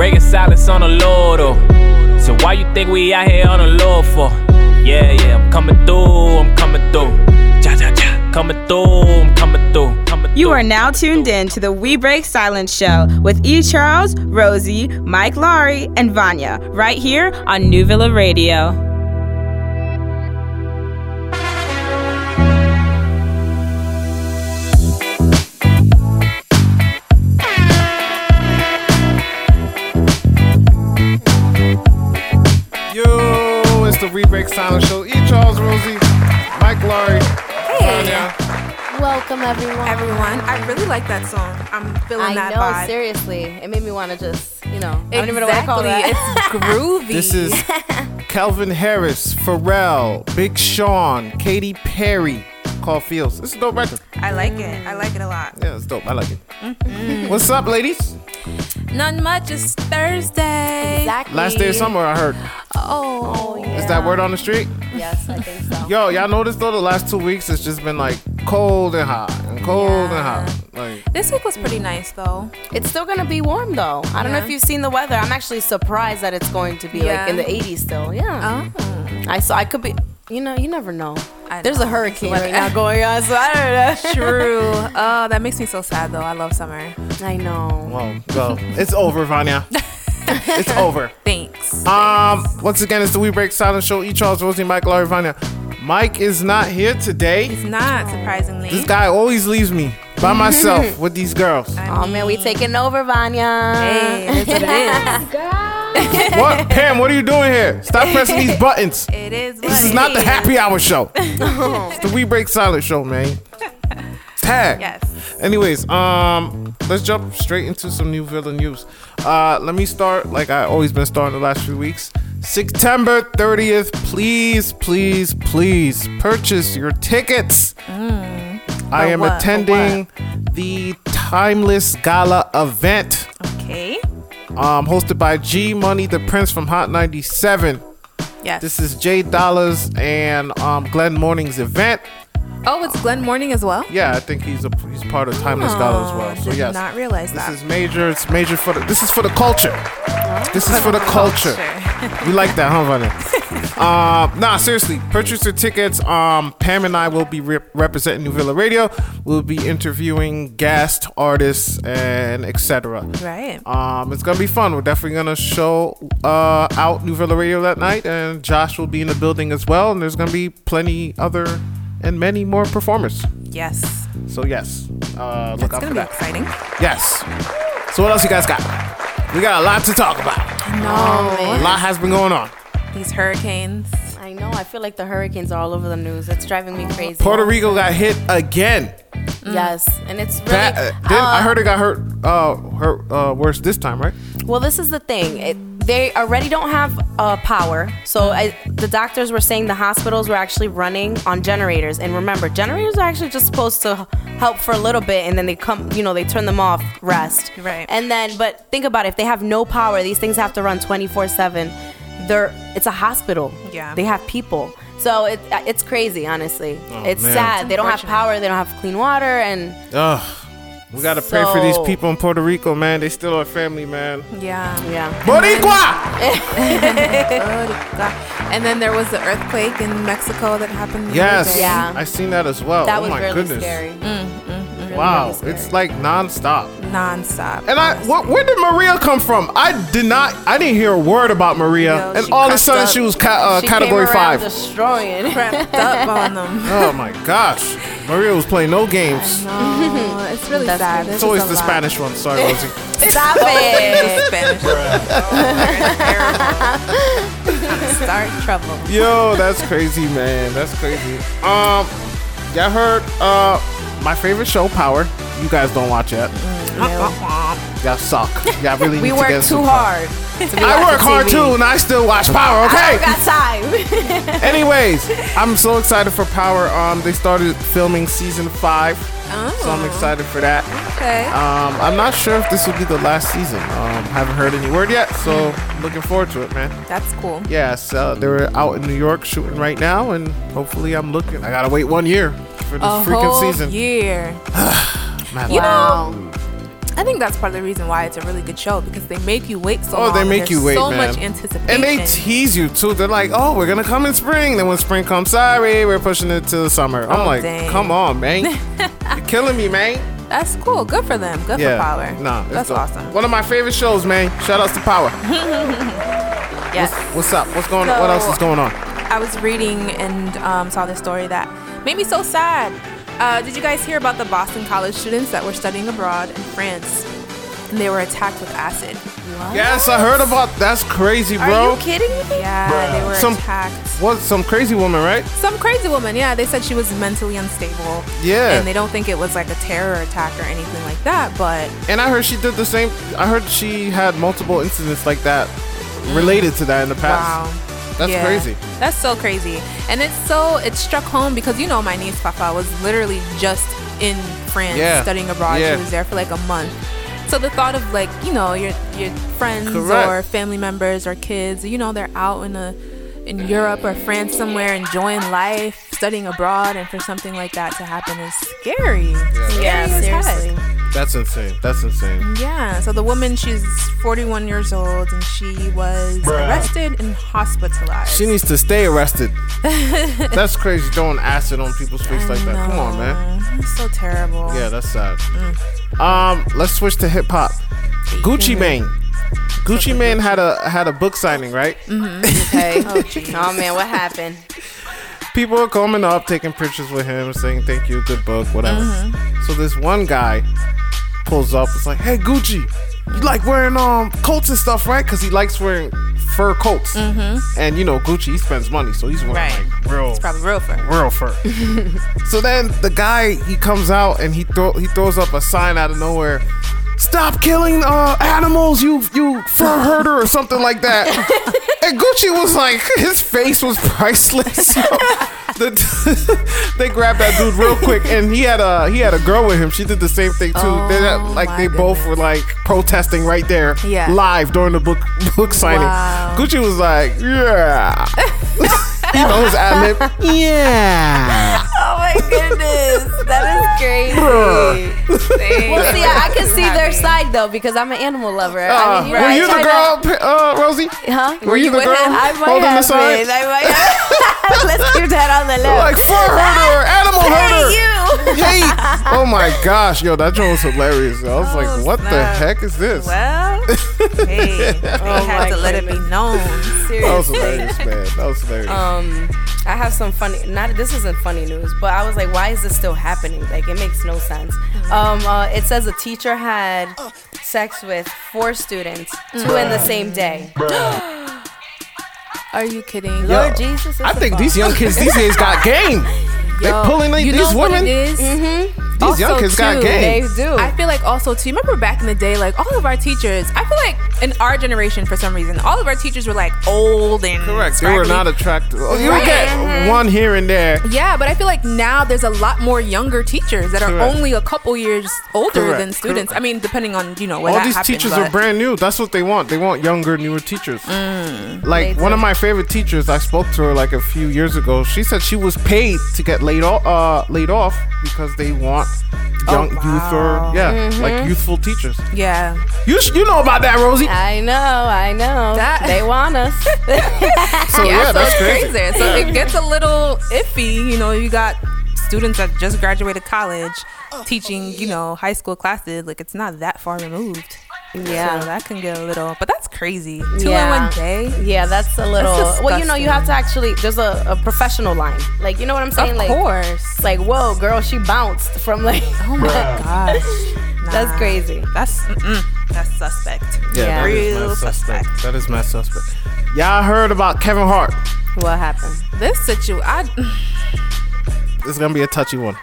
breaking silence on the Lord. Oh. So why you think we out here on the Lord for? Yeah, yeah, I'm coming through, I'm coming through. Ja, ja, ja, coming through, I'm coming through. Coming You through, are now tuned in to the We Break Silence show with E. Charles, Rosie, Mike Laurie, and Vanya, right here on New Villa Radio. Rosie, Mike Laurie, Hey. Tanya. Welcome everyone. Everyone, I really like that song. I'm feeling I that know, vibe. seriously. It made me want to just, you know, I don't even know what to call Exactly. that. It's groovy. This is Calvin Harris, Pharrell, Big Sean, Katy Perry, called Feels. This is a dope record. I like it. I like it a lot. Yeah, it's dope. I like it. Mm-hmm. What's up, ladies? None much. It's Thursday. exactly. Last day of summer, I heard. Oh, oh Is that word on the street? Yes, I think so. Yo, y'all noticed though the last two weeks it's just been like cold and hot and cold and hot. Like this week was pretty nice though. It's still gonna be warm though. I don't know if you've seen the weather. I'm actually surprised that it's going to be Yeah. like in the 80s still. Yeah. Oh, I saw. I could be. You know, you never know. I There's know. a hurricane right now going on, so I don't know. true. Oh, that makes me so sad though. I love summer. I know. Well, well, it's over, Vanya. it's over. Thanks. Um, once again, it's the We Break Silent Show. E. Charles, Rosie, Mike, Laurie, Vanya. Mike is not here today. He's not surprisingly. This guy always leaves me by myself with these girls. Oh man, we taking over, Vanya. Hey, it is what it is. What, Pam? What are you doing here? Stop pressing these buttons. It is. What This is not the happy hour show. it's the We Break Silent Show, man. Tag. Yes. Anyways, um, let's jump straight into some new villain news. Uh, let me start like I always been starting the last few weeks. September 30th, please, please, please purchase your tickets. I am what? Attending the Timeless Gala event, Okay. um, hosted by G Money, the Prince from Hot 97. Yes. This is Jay Dollars and um, Glenn Morning's event. Oh, it's Glenn Morning as well. Yeah, I think he's a he's part of Timeless Gala as well. Oh, So did yes, not realize this that. is major. It's major for the. This is for the culture. This is for the culture. You like that, huh, Vanya? um, nah, seriously, purchase your tickets. Um, Pam and I will be rep- representing New Villa Radio. We'll be interviewing guest artists and etc. Right. Um, it's gonna be fun. We're definitely gonna show uh, out New Villa Radio that night, and Josh will be in the building as well. And there's gonna be plenty other and many more performers. Yes. So yes, uh, look That's out gonna for be that. exciting. Yes. So what else you guys got? We got a lot to talk about. No. A lot has been going on. These hurricanes. I know. I feel like the hurricanes are all over the news. It's driving me crazy. Puerto Rico got hit again. Yes, and it's really. That, uh, then I heard it got hurt. Uh, hurt uh, worse this time, right? Well, this is the thing. It, they already don't have uh, power. So I, the doctors were saying the hospitals were actually running on generators. And remember, generators are actually just supposed to help for a little bit, and then they come, you know, they turn them off, rest. Right. And then, but think about it. If they have no power, these things have to run 24 seven. They're it's a hospital. Yeah. They have people. So it, it's crazy, honestly. it's man. sad. They don't have power. They don't have clean water, and Ugh. We gotta pray for these people in Puerto Rico, man. They still our family, man. Yeah. yeah. Boricua! And then there was the earthquake in Mexico that happened. the other Yes. day. Yeah. I seen that as well. That oh was my really goodness. scary. Mm, mm. Wow, really scary. it's like nonstop. Non-stop. And I, wh- where did Maria come from? I did not, I didn't hear a word about Maria. Yo, and all of a sudden up. she was ca- uh, She category came five. destroying. crept up on them. Oh my gosh. Maria was playing no games. No, it's really That's sad. It's always the lot. Spanish one. Sorry, Rosie. Stop it. Spanish. Start trouble. Yo, that's crazy, man. That's crazy. Um, y'all heard uh my favorite show, Power. You guys don't watch yet. Y'all suck. Y'all really We need to work get too hard. to I work hard TV. too, and I still watch Power. I Okay. don't got time. Anyways, I'm so excited for Power. Um, they started filming season five, so I'm excited for that. Okay. Um, I'm not sure if this will be the last season. Um, haven't heard any word yet, so I'm looking forward to it, man. That's cool. Yeah, so they're out in New York shooting right now, and hopefully I'm looking. I gotta wait one year for this A freaking whole season. year. Man, You Wow. know, I think that's part of the reason why it's a really good show because they make you wait so Oh, long. they make you wait, so man. much anticipation. And they tease you too. They're like, "Oh, we're gonna come in spring." Then when spring comes, sorry, we're pushing it to the summer. I'm Oh, like, dang. "Come on, man, you're killing me, man." that's cool. Good for them. Good Yeah, for Power. Nah, that's dope. awesome. One of my favorite shows, man. Shout outs to Power. Yes. What's up? What's going? on? What else is going on? I was reading and um, saw this story that made me so sad. Uh, did you guys hear about the Boston College students that were studying abroad in France? And they were attacked with acid. Yes, I heard about. That's crazy, bro. Are you kidding me? Yeah, they were Some- attacked. What? Some crazy woman, right? Some crazy woman, yeah. They said she was mentally unstable. Yeah. And they don't think it was like a terror attack or anything like that, but And I heard she did the same. I heard she had multiple incidents like that related to that in the past. wow. That's Yeah. crazy. That's so crazy. And it's so it struck home because you know my niece Papa, was literally just in France Yeah. studying abroad. Yeah. She was there for like a month. So the thought of like, you know, your your friends Correct. or family members or kids, you know, they're out in a in Europe or France somewhere enjoying life, studying abroad and for something like that to happen is scary. Scary Yeah, as heck. seriously. That's insane. That's insane. Yeah, so the woman, she's 41 years old and she was arrested and hospitalized. She needs to stay arrested. that's crazy. Throwing acid on people's face like that. Come on, man. It's so terrible. Yeah, that's sad. Mm. Um, let's switch to hip hop. Gucci Mane. Gucci Mane had a had a book signing, right? Okay. oh, man, what happened? People are coming up, taking pictures with him, saying thank you, good book, whatever. Mm-hmm. So this one guy pulls up. It's like, hey Gucci, you like wearing um coats and stuff, right? Because he likes wearing fur coats. And you know, Gucci he spends money, so he's wearing Mm-hmm. Right. like real, It's probably real fur. real fur. so then the guy he comes out and he throw he throws up a sign out of nowhere. Stop killing uh, animals, you you fur herder or something like that. and Gucci was like, his face was priceless. yo. The- they grabbed that dude real quick, and he had a he had a girl with him. She did the same thing too. they had, Oh, like my they both were like protesting right there, Yeah. live during the book book signing. Wow. Gucci was like, yeah. he knows ad lib. Yeah. Oh my goodness, that is crazy. well, see, I, I can see their side though because I'm an animal lover. Uh, I mean, you know, were I you the girl, to- uh, Rosie? Huh? Were you the girl might holding the have sign? been. I might have. Let's keep that on the list. Like fur herder, animal herder. hey, you. Hey! Oh my gosh, yo, that joke was hilarious. I was Oh, like, what the heck is this? Well, hey, they Oh had to let it be known. that was hilarious, man. That was hilarious. Um, I have some funny. Not this isn't funny news, but I was like, why is this still happening? Like, it makes no sense. Um, uh, it says a teacher had sex with four students, two in the same day. Are you kidding? Lord Jesus, it's I a think fuck. these young kids these days got game. They Yo, pulling like, you these know what women. it is? These young Also, kids got game. They do. I feel like also too. Remember back in the day, like all of our teachers. I feel like in our generation, for some reason, all of our teachers were like old and Correct. They were not attractive. Oh, you Right. get one here and there. Yeah, but I feel like now there's a lot more younger teachers that are Correct. only a couple years older Correct. than students. I mean, depending on you know where All these happens, teachers but- are brand new. That's what they want. They want younger, newer teachers. Mm. Like one of my favorite teachers, I spoke to her like a few years ago. She said she was paid to get laid off, uh, laid off because they want Oh, young youth or yeah, mm-hmm. like youthful teachers. Yeah, You sh- you know about that, Rosie? I know, I know. That- they want us. So yeah, so that's crazy. crazy. So it gets a little iffy. You know, you got students that just graduated college oh, teaching, you know, high school classes. Like it's not that far removed. Yeah. so that can get a little. But that's crazy. Two Yeah. in one day. yeah, that's a little. That's well, you know, you have to actually. There's a, a professional line. Like, you know what I'm saying? Of like, course. Like, whoa, girl, she bounced from like. Oh my gosh. That's crazy. That's mm-mm. that's suspect. Yeah. that is Real my suspect. That is my suspect. Y'all heard about Kevin Hart? What happened? This situation, I This is gonna be a touchy one.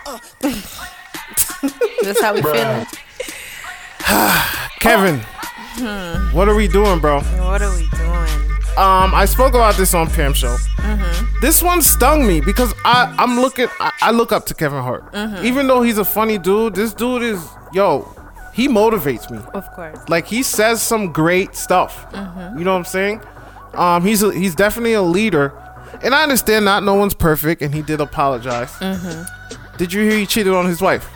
This how we feeling? Kevin, what are we doing, bro? what are we doing? Um, I spoke about this on Pam show. This one stung me because I I'm looking I, I look up to Kevin Hart. Even though he's a funny dude, this dude is yo. He motivates me. Of course. Like he says some great stuff. You know what I'm saying? Um, he's a, he's definitely a leader, and I understand not no one's perfect, and he did apologize. Did you hear he cheated on his wife?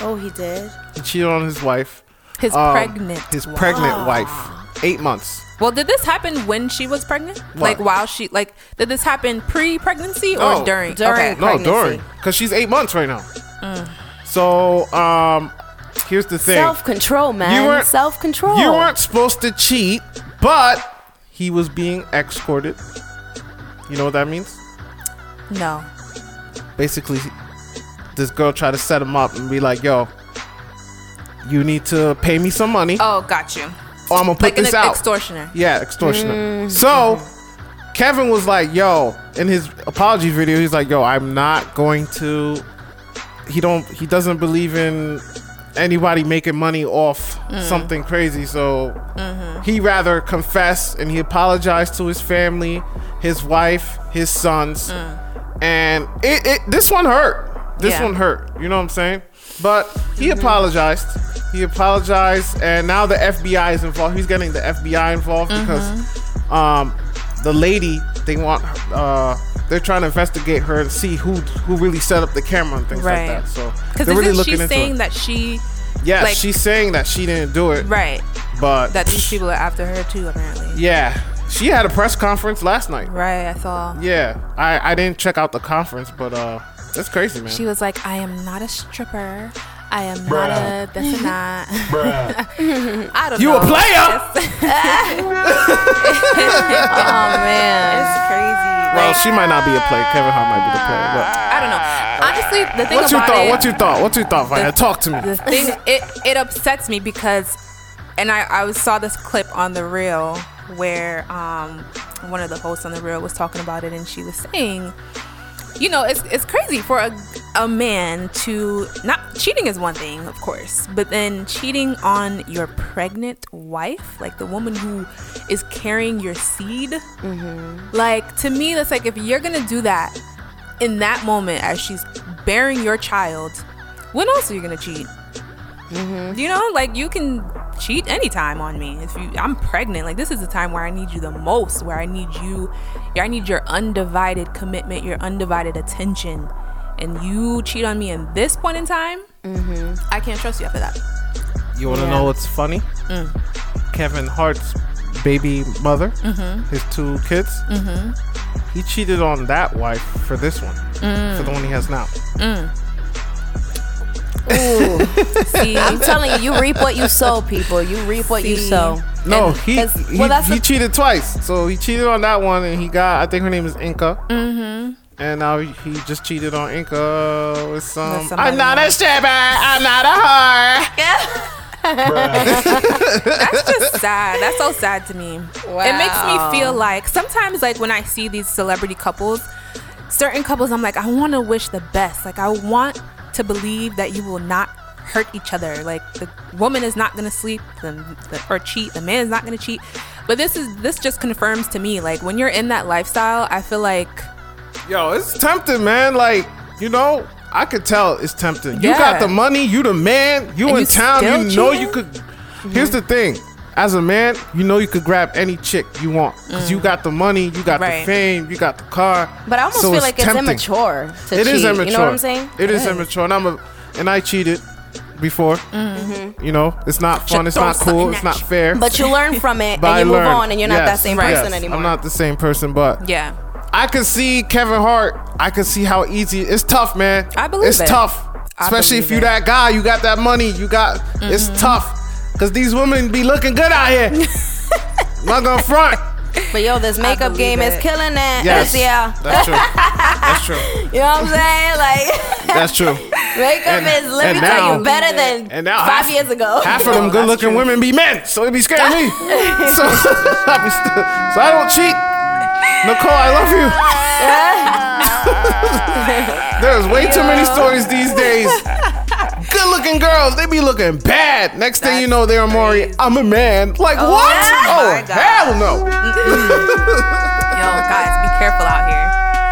Oh, he did. He cheated on his wife. His um, pregnant. his wife. pregnant wife, eight months. Well, did this happen when she was pregnant? Like while she like did this happen pre-pregnancy or No. during? During. Okay. No, Pregnancy. during, because she's eight months right now. Mm. So, um, here's the thing: Self control, man. You weren't- Self control. you weren't supposed to cheat, but he was being escorted. You know what that means? No. Basically, this girl tried to set him up and be like, "Yo, you need to pay me some money, Oh, got you. or I'm gonna put Like an this out." extortioner. Yeah, extortioner. Mm. So Kevin was like, "Yo," in his apology video, he's like, "Yo, I'm not going to." He don't. He doesn't believe in anybody making money off mm. something crazy. So mm-hmm. he rather confess and he apologized to his family, his wife, his sons, mm. and it, it. This one hurt. This Yeah. one hurt. You know what I'm saying? But he apologized. He apologized, and now the FBI is involved. He's getting the FBI involved because um, the lady they want uh, they're trying to investigate her to see who who really set up the camera and things Right. like that. So Because isn't really looking she into saying it. that she Yeah, like- she's saying that she didn't do it, right but that these people are after her too apparently. yeah, she had a press conference last night. Right. I saw. Yeah, I I didn't check out the conference, but uh, that's crazy, man. She was like, I am not a stripper. I am not a this and that. I don't You know. You a player? Oh man. It's crazy. well, Like, she might not be a player. Kevin Hart might be the player. But I don't know. Honestly, the thing what's your about thought? it, What's your thought? What's your thought, Vanya? Talk to me. the thing it it upsets me because and I, I saw this clip on the Real where um one of the hosts on the Real was talking about it and she was saying you know it's, it's crazy for a, a man to not cheating is one thing of course but then cheating on your pregnant wife like the woman who is carrying your seed. Mm-hmm. Like to me that's like if you're gonna do that in that moment as she's bearing your child when else are you gonna cheat you know like you can cheat anytime on me if you i'm pregnant like this is the time where i need you the most where i need you i need your undivided commitment your undivided attention and you cheat on me in this point in time i can't trust you after that You want to know what's funny? Mm. Kevin Hart's baby mother, Mm-hmm. his two kids, he cheated on that wife for this one, Mm. for the one he has now. See I'm telling you, you reap what you sow, people. You reap what you sow. No, And- he 'cause- he, well, that's he the- cheated twice. So he cheated on that one, and he got I think her name is Eniko. Mm-hmm. And now he, he just cheated on Eniko with some. With I'm not a else. stripper. I'm not a whore. that's just sad. That's so sad to me. It makes me feel like sometimes, like when I see these celebrity couples, certain couples, I'm like, I want to wish the best. Like I want to believe that you will not hurt each other. Like the woman is not gonna sleep the, the, or cheat. The man is not gonna cheat. But this is this just confirms to me, like when you're in that lifestyle, I feel like Yo, it's tempting, man. Like you know, I could tell it's tempting. You got the money. You the man. You And in you town. You know cheating? you could. Here's the thing. As a man, you know you could grab any chick you want because you got the money, you got Mm. Right. the fame, you got the car. But I almost So feel like it's tempting. immature to It cheat. is immature. You know what I'm saying? It is immature, and I'm a, and I cheated before. Mm-hmm. You know, it's not fun. It's not cool. It's not fair. But you learn from it and you move on, and you're not that Yes, same yes. person anymore. I'm not the same person, but yeah. I could see Kevin Hart. I could see how easy it's tough, man. I believe it's it. tough, I especially if you it. that guy. You got that money. You got. It's Mm-hmm. tough because these women be looking good out here. not gonna front. But yo, this makeup game is killing it. Yes, yeah. that's true. That's true. You know what I'm saying? Like That's true. makeup And- is let and me tell you better than And now five half, years ago. half of them good looking women be men, so it be scaring me. so, I be st- so I don't cheat. Nicole, I love you. There's way too many stories these days. Good looking girls, they be looking bad. Next thing you know, they're Maury. I'm a man. Like what? Oh my God. hell no. Yo, guys, be careful out here.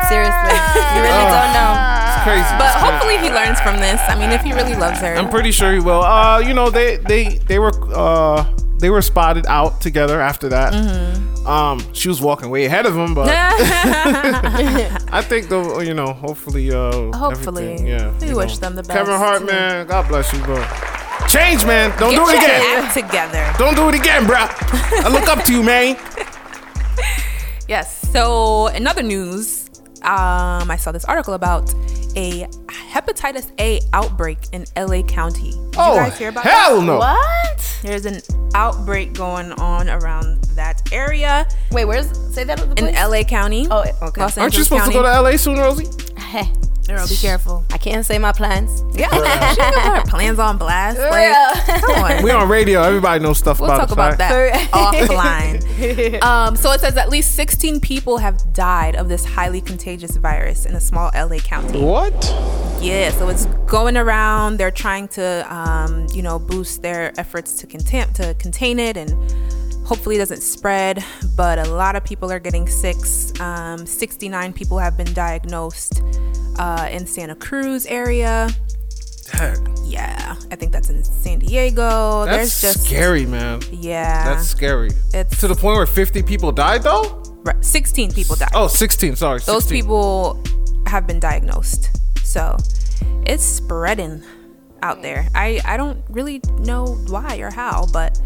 Seriously, you really Oh. don't know. It's crazy. But It's crazy. hopefully he learns from this. I mean, if he really loves her. I'm pretty sure he will. Uh, you know, they they they were uh they were spotted out together after that. Mm-hmm. Um, she was walking way ahead of him, but I think though, you know, hopefully, uh, Hopefully. yeah. We wish know. them the best. Kevin Hart, man, God bless you, bro. Change, man. Don't Get do it your again. act together. Don't do it again, bro. I look up to you, man. Yes. So, another news, um, I saw this article about a hepatitis A outbreak in LA County. Did oh, you guys hear about hell that? no. What? There's an outbreak going on around that area Wait, where's say that in? LA County. Oh, okay. Los Aren't you supposed County. to go to LA soon, Rosie? Hey, Girl, be careful. I can't say my plans. Yeah, she got her plans on blast. Like, Yeah. come on. We on radio. Everybody knows stuff We'll about talk us, about right? that offline. Um, so it says at least 16 people have died of this highly contagious virus in a small LA county. What? Yeah, so it's going around. They're trying to, um, you know, boost their efforts to contain to contain it and hopefully it doesn't spread. But a lot of people are getting sick. Um, 69 people have been diagnosed uh, in Santa Cruz area. Yeah, I think that's in San Diego. That's There's just scary, man. Yeah, That's scary. It's- to the point where 50 people died, though? Right, 16 people died. Oh, 16. Sorry. Those people have been diagnosed. So it's spreading out there. I, I don't really know why or how, but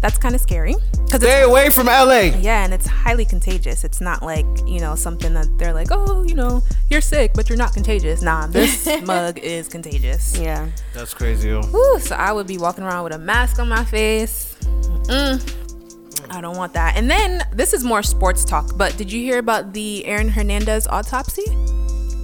that's kind of scary. Cause Stay away from LA. yeah, and it's highly contagious. It's not like, you know, something that they're like, oh, you know, you're sick, but you're not contagious. Nah, this mug is contagious. Yeah. That's crazy, yo. Whew, so I would be walking around with a mask on my face. Mm, I don't want that. And then this is more sports talk, but did you hear about the Aaron Hernandez autopsy?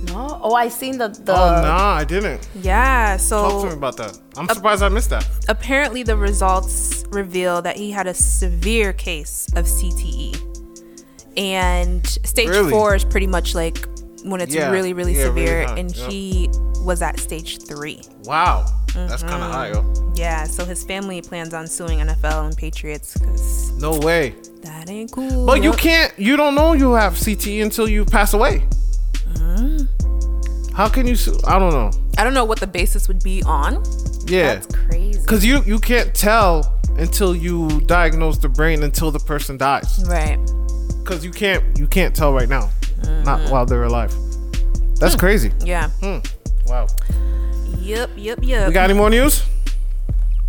No. Oh, I seen the the. oh, nah, I didn't. Yeah, So Talk to me about that. I'm surprised I missed that. apparently the results reveal that he had a severe case of CTE. And stage Really? four is pretty much like when it's Yeah, really, really yeah, severe. high, and he was at stage three. Wow. That's mm-hmm. kind of high, yo. Yeah, so his family plans on suing NFL and Patriots because No way. that ain't cool. But you can't, you don't know you have CTE until you pass away. Mm-hmm. How can you sue? I don't know. I don't know what the basis would be on. Yeah. That's crazy. Because you, you can't tell until you diagnose the brain until the person dies. Right. Because you can't, you can't tell right now. Mm-hmm. Not while they're alive. That's crazy. Yeah. Wow. Yep, yep, yep. We got any more news?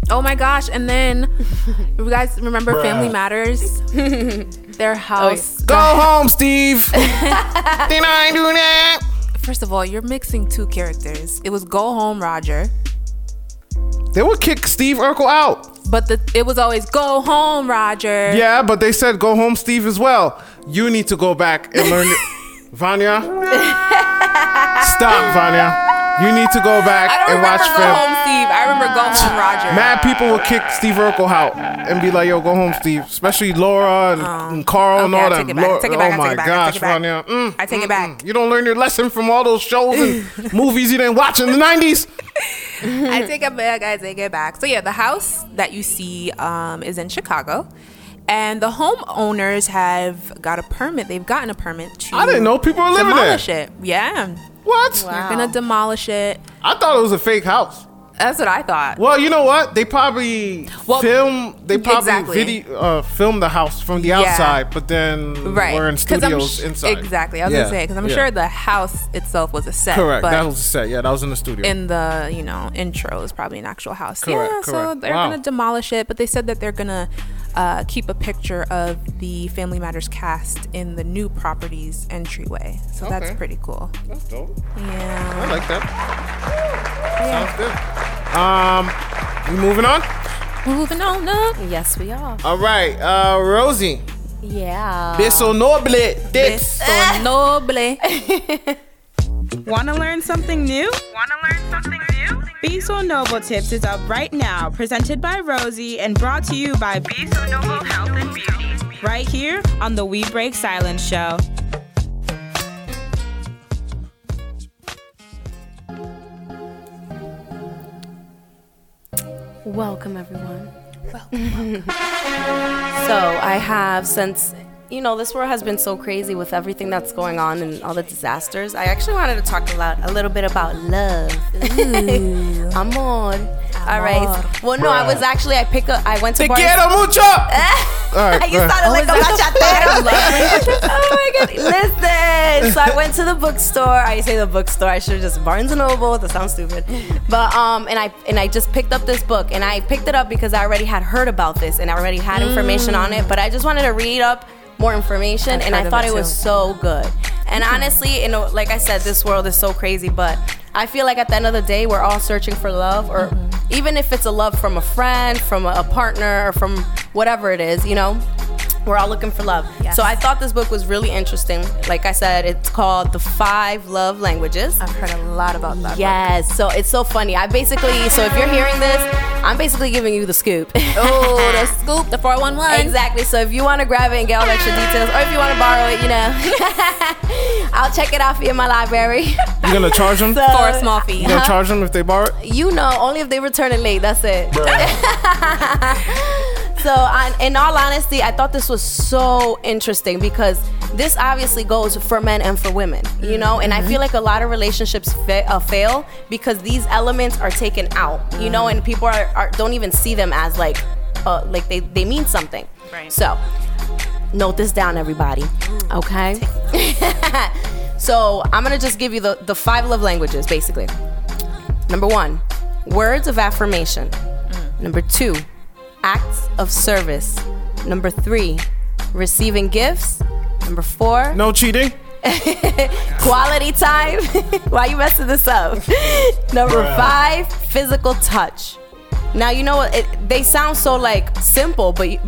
Oh my gosh! And then you guys remember Family Matters? Their house. Go home, Steve. Did I do that? First of all, you're mixing two characters. It was Go Home Roger, They would kick Steve Urkel out. but the it was always Go Home Roger. Yeah, but they said go home, Steve, as well. You need to go back and learn. Vanya, stop, Vanya. You need to go back and remember watch Go film. Home Steve. I remember Go Home Roger. Mad people will kick Steve Urkel out and be like, "Yo, go home, Steve." Especially Laura and, and Carl and Oh. All I them. take it back. Laura- Take it back. Oh I my take it back. I gosh, take it back. Mm, I take it back. you don't learn your lesson from all those shows and movies you didn't watch in the '90s. I take it back. Guys. I take it back. So yeah, the house that you see um, is in Chicago, and the homeowners have got a permit. They've gotten a permit to. I didn't know people were living there. demolish it. Yeah, What? they're gonna demolish it. I thought it was a fake house. That's what I thought. Well, you know what? They probably Well, film. They probably exactly. video uh, film the house from the Yeah. outside, but then Right. we're in 'Cause I'm studios sh- inside. Exactly. I was Yeah, gonna say because I'm yeah. sure the house itself was a set. Correct. But that was a set. Yeah, that was in the studio. in the you know intro is probably an actual house. Correct, yeah. So they're Wow. gonna demolish it, but they said that they're gonna uh, keep a picture of the Family Matters cast in the new property's entryway. So that's pretty cool. That's dope. Yeah. I like that. Sounds good. Um, we moving on. Moving on up. Yes, we are. All right, uh, Rosie. Yeah. Beso noble. This. Beso noble. Want to learn something new? Want to learn something new? Be Noble Tips is up right now, presented by Rosie and brought to you by Be Noble Health and Beauty. Right here on the We Break Silence show. Welcome, everyone. Welcome. so, I have, since, you know, this world has been so crazy with everything that's going on and all the disasters, I actually wanted to talk a, lot, a little bit about love. Amor. All right. Well, no, I was actually, I pick up, I went to Te Barnes- quiero mucho. right, you go ahead. sounded like a that the bachatero. oh my god! Listen. So I went to the bookstore. I say the bookstore. I should have just Barnes and Noble. That sounds stupid. But um, and I and I just picked up this book, and I picked it up because I already had heard about this, and I already had information on it. But I just wanted to read up more information, I've and I thought it it was so good. And mm-hmm. honestly, you know, like I said, this world is so crazy, but I feel like at the end of the day, we're all searching for love, or mm-hmm. even if it's a love from a friend, from a partner, or from whatever it is, you know. We're all looking for love. Yes. So I thought this book was really interesting. Like I said, it's called The Five Love Languages. I've heard a lot about that. book. Yes, so it's so funny. I basically, so if you're hearing this, I'm basically giving you the scoop. Oh, the scoop, the 411. Exactly. So if you want to grab it and get all the extra details, or if you want to borrow it, you know, I'll check it out for you in my library. You're gonna charge them? So- For a small fee. You're gonna charge them if they borrow it? You know, only if they return it late. That's it. So, on, in all honesty, I thought this was so interesting because this obviously goes for men and for women, you know. And I feel like a lot of relationships fa- uh, fail because these elements are taken out, you know, and people are, are don't even see them as like, uh, like they they mean something. Right. So, note this down, everybody. Okay. so I'm gonna just give you the the five love languages, basically. Number one, words of affirmation. Number two, acts of service. Number three, receiving gifts. Number four, No cheating. quality time. Why you messing this up? Number five, physical touch. Now you know what it, they sound so like simple, but you-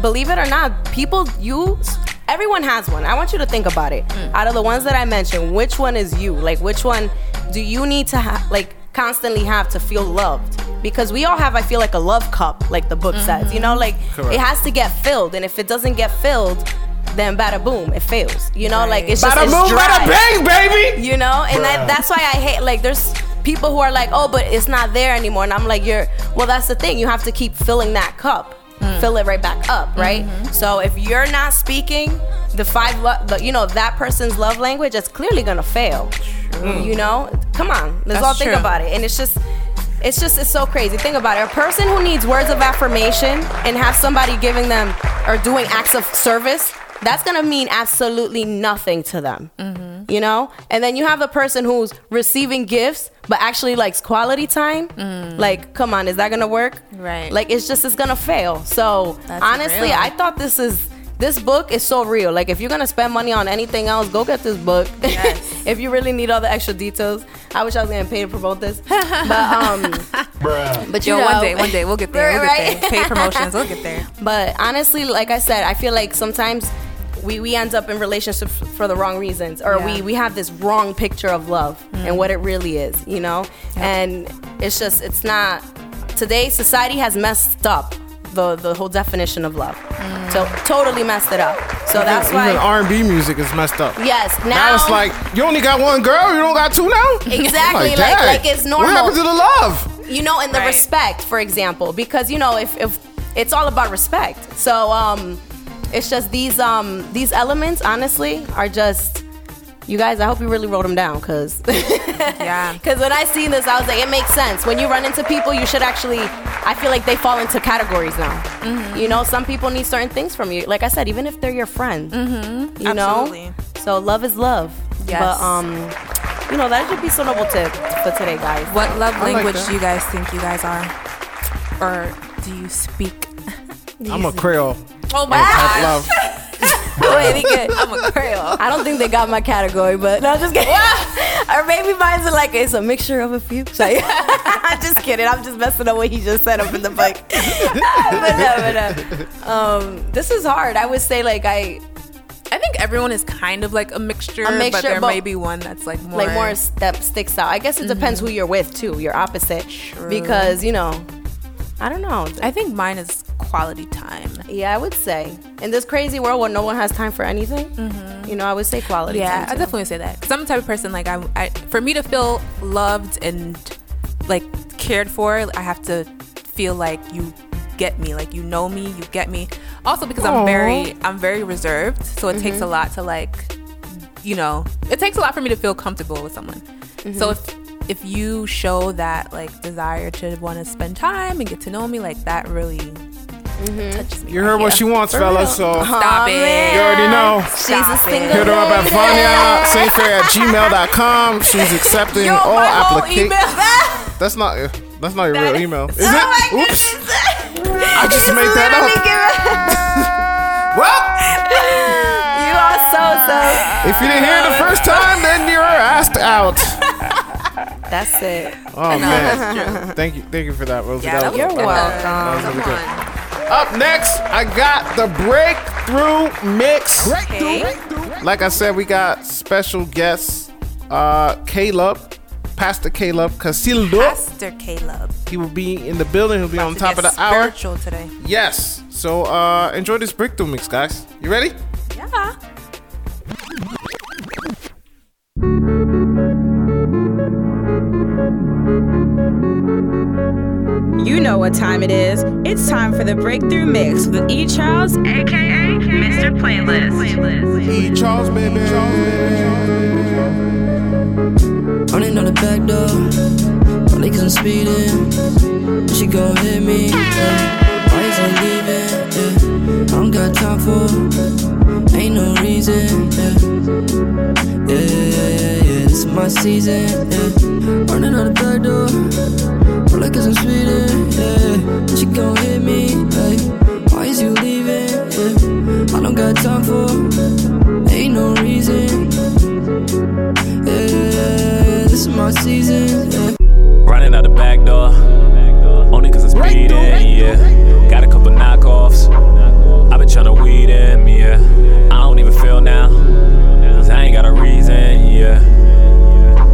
believe it or not, people use. Everyone has one. I want you to think about it. Mm. Out of the ones that I mentioned, which one is you? Like, which one do you need to ha- like constantly have to feel loved? Because we all have, I feel like a love cup, like the book says. You know, like Correct. it has to get filled, and if it doesn't get filled, then bada boom, it fails. You know, like it's just Bada it's boom, dry bada bang, baby. you know and that, that's why i hate like there's people who are like oh but it's not there anymore and i'm like you're well that's the thing you have to keep filling that cup mm. fill it right back up right mm-hmm. so if you're not speaking the five lo- the, you know that person's love language it's clearly gonna fail you know come on let's That's all think true. about it and it's just it's just it's so crazy. Think about it. A person who needs words of affirmation and have somebody giving them or doing acts of service that's gonna mean absolutely nothing to them mm-hmm. you know? And then you have the person who's receiving gifts but actually likes quality time. Mm. Like come on is that gonna work? Right. like it's just it's gonna fail. So That's honestly real. i thought this is this book is so real. Like if you're gonna spend money on anything else go get this book. Yes. if you really need all the extra details i wish i was getting paid to promote this but um but you Yo, know, one day, one day we'll get there. We'll Right, get there. Paid promotions, we'll get there. but honestly, like I said, I feel like sometimes we, we end up in relationships for the wrong reasons, or we, Yeah. we have this wrong picture of love and what it really is, you know? And it's just, it's not, today society has messed up the, the whole definition of love. So totally messed it up. So that's why Even. R&B music is messed up. Yes, now, Now it's like you only got one girl, you don't got two now. Exactly, like- dang, like it's normal. What happened to the love? you know, and the Right. respect, for example, because you know, if, if it's all about respect. So um, it's just these um these elements, honestly, are just. You guys, I hope you really wrote them down, cause Yeah. Because when I seen this, I was like, it makes sense. When you run into people, you should actually. I feel like they fall into categories now. Mm-hmm. You know, some people need certain things from you. Like I said, even if they're your friend. Mm-hmm. You Absolutely. know. So love is love. Yes. But um, you know that should be so noble tip for today, guys. What love like language that. do you guys think you guys are? Or do you speak? I'm a Creole. Oh my Type Wait, he good. I'm a Creole. I don't think they got my category, but no, I'm just kidding. or maybe mine's are like it's a mixture of a few. So, I'm just kidding. I'm just messing up what he just said up in the book. but no, but no. Um, this is hard. I would say like I I think everyone is kind of like a mixture, A mixture, but there but- may be one that's like more like more that sticks out. I guess it depends who you're with too. Your opposite, because you know, I don't know. I think mine is quality time. yeah, I would say in this crazy world where no one has time for anything, you know, I would say quality. Yeah, time I definitely would say that. Cause I'm the type of person like I, I, for me to feel loved and like cared for, I have to feel like you get me, like you know me, you get me. Also because I'm very, I'm very reserved, so it takes a Mm-hmm. lot to like, you know, it takes a lot for me to feel comfortable with someone. Mm-hmm. So if if you show that like desire to want to spend time and get to know me, like that really mm-hmm. touches me. You heard what she wants, fellas. So Stop it. you already know. She's a Stop it. single Hit her up at lady. Vanya Saintfair at gmail.com. She's accepting Yo, all applications. email. That's not that's not your real email. Is Oh my it? Oops. I just made that up. Well, You are so so. if you didn't hear it the first time, then you're asked out. That's it. Oh man. Thank you. Thank you for that, Rosie. Yeah, that You're welcome. that was really good. Up next, I got the breakthrough mix. Okay. Like I said, we got special guests, uh, Caleb, Pastor Caleb Casildo. Pastor Caleb. He will be in the building. He'll be on To top of the hour. Spiritual today. Yes. So uh, enjoy this breakthrough mix, guys. You ready? Yeah. You know what time it is. It's time for the Breakthrough Mix with E. Charles, aka Mr. Playlist. E. Charles, baby. Running out the back door, probably cause I'm speeding. She gon' hit me, yeah. Why is I leaving? Yeah. I don't got time for, ain't no reason, yeah. Yeah, yeah, yeah, yeah, yeah. This is my season, yeah. Running out the back door, probably cause I'm speeding, yeah. She gon' hit me, yeah. Why is you leaving? Yeah. I don't got time for, ain't no reason. Yeah, yeah, yeah, this is my season. Yeah. Running out the back door. Only cause I'm speeding, yeah. Got a couple knockoffs. I've been trying to weed in, yeah. Now. Cause I ain't got a reason, yeah.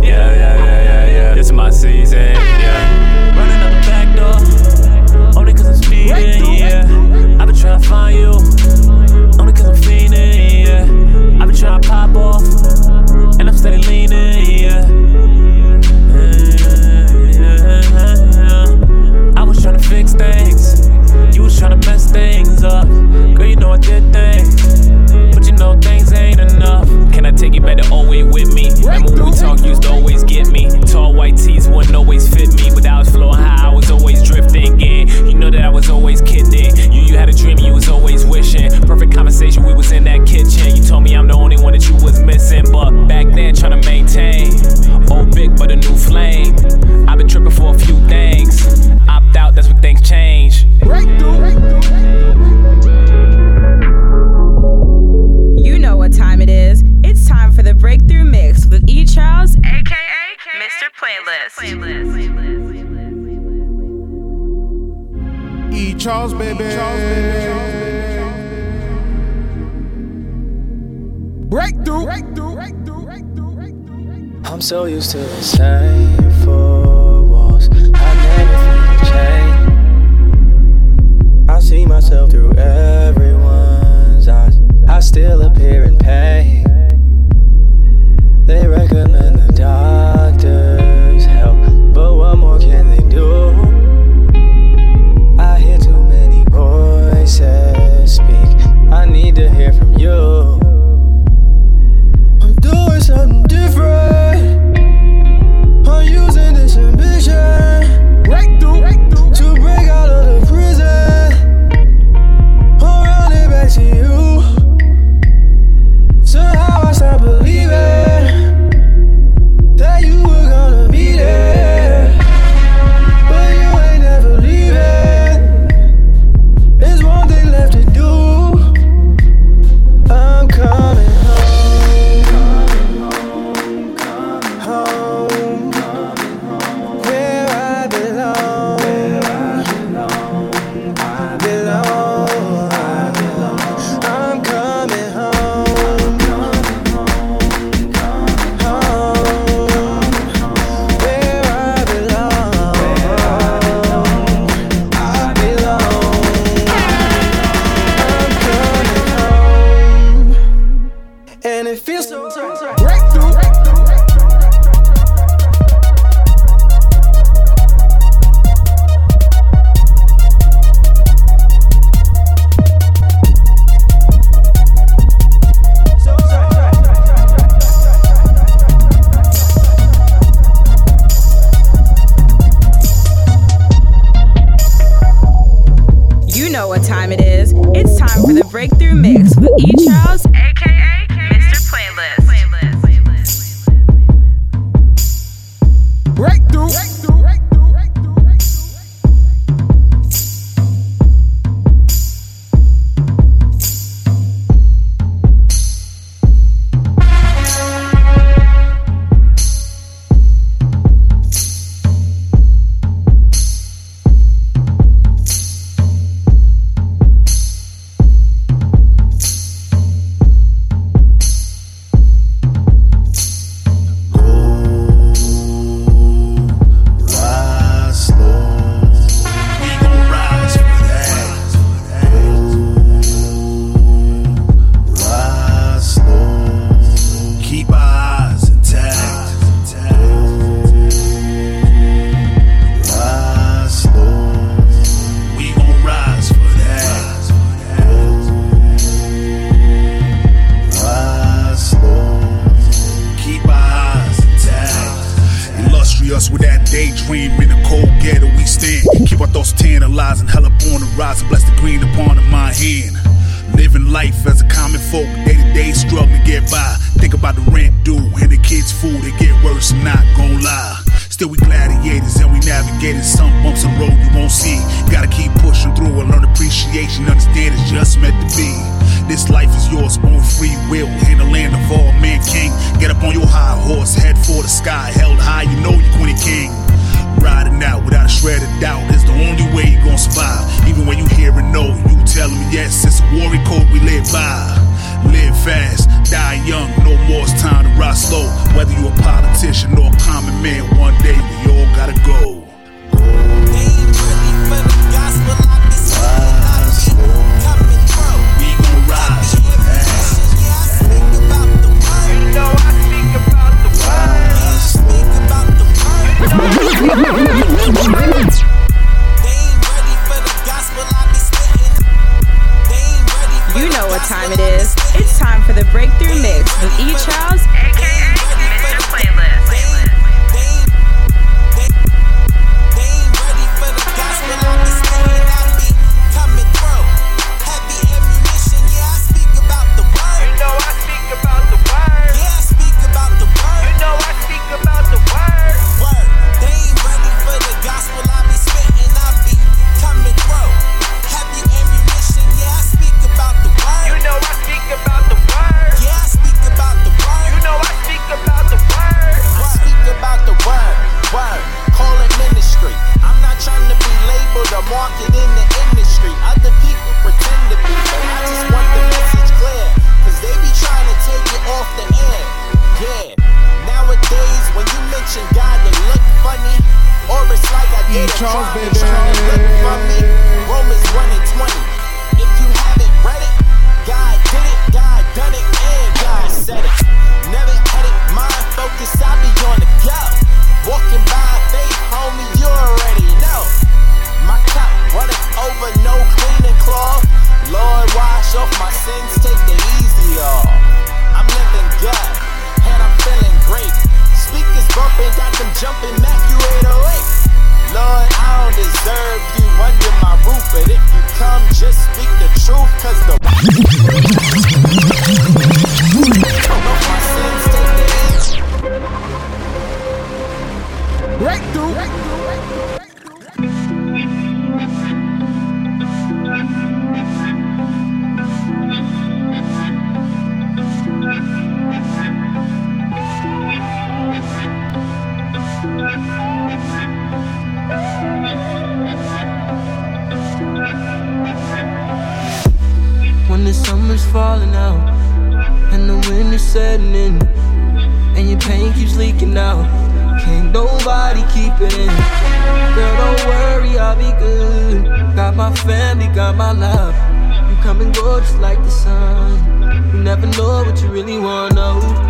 Yeah, yeah, yeah, yeah, yeah. This is my season, Can I you back always with me? Remember when we talk, used to always get me. Tall white tees wouldn't always fit me. But I was flowing high, I was always drifting. Yeah, you know that I was always kidding. You, you had a dream, you was always wishing. Perfect conversation, we was in that kitchen. You told me I'm the only one that you was missing. But back then, trying to maintain. Old big, but a new flame. I've been tripping for a few Playlist. E. Charles, baby. Breakthrough. I'm so used to the same four walls. I never feel change. I see myself through everyone's eyes. I still appear in pain. They recommend the doctor's king. Riding out without a shred of doubt is the only way you gon' survive. Even when you hear a no, you tell me yes. It's a warrior code we live by. Live fast, die young, no more it's time to ride slow. Whether you a politician or a common man, one day we all gotta go. of each child and got them jumping Mac, you 808. Lord, I don't deserve you under my roof, but if you come, just speak the truth, cause the. Breakthrough! Breakthrough. falling out, and the wind is setting in, and your pain keeps leaking out. Can't nobody keep it in. Girl, don't worry, I'll be good. Got my family, got my love. You come and go just like the sun. You never know what you really want, no.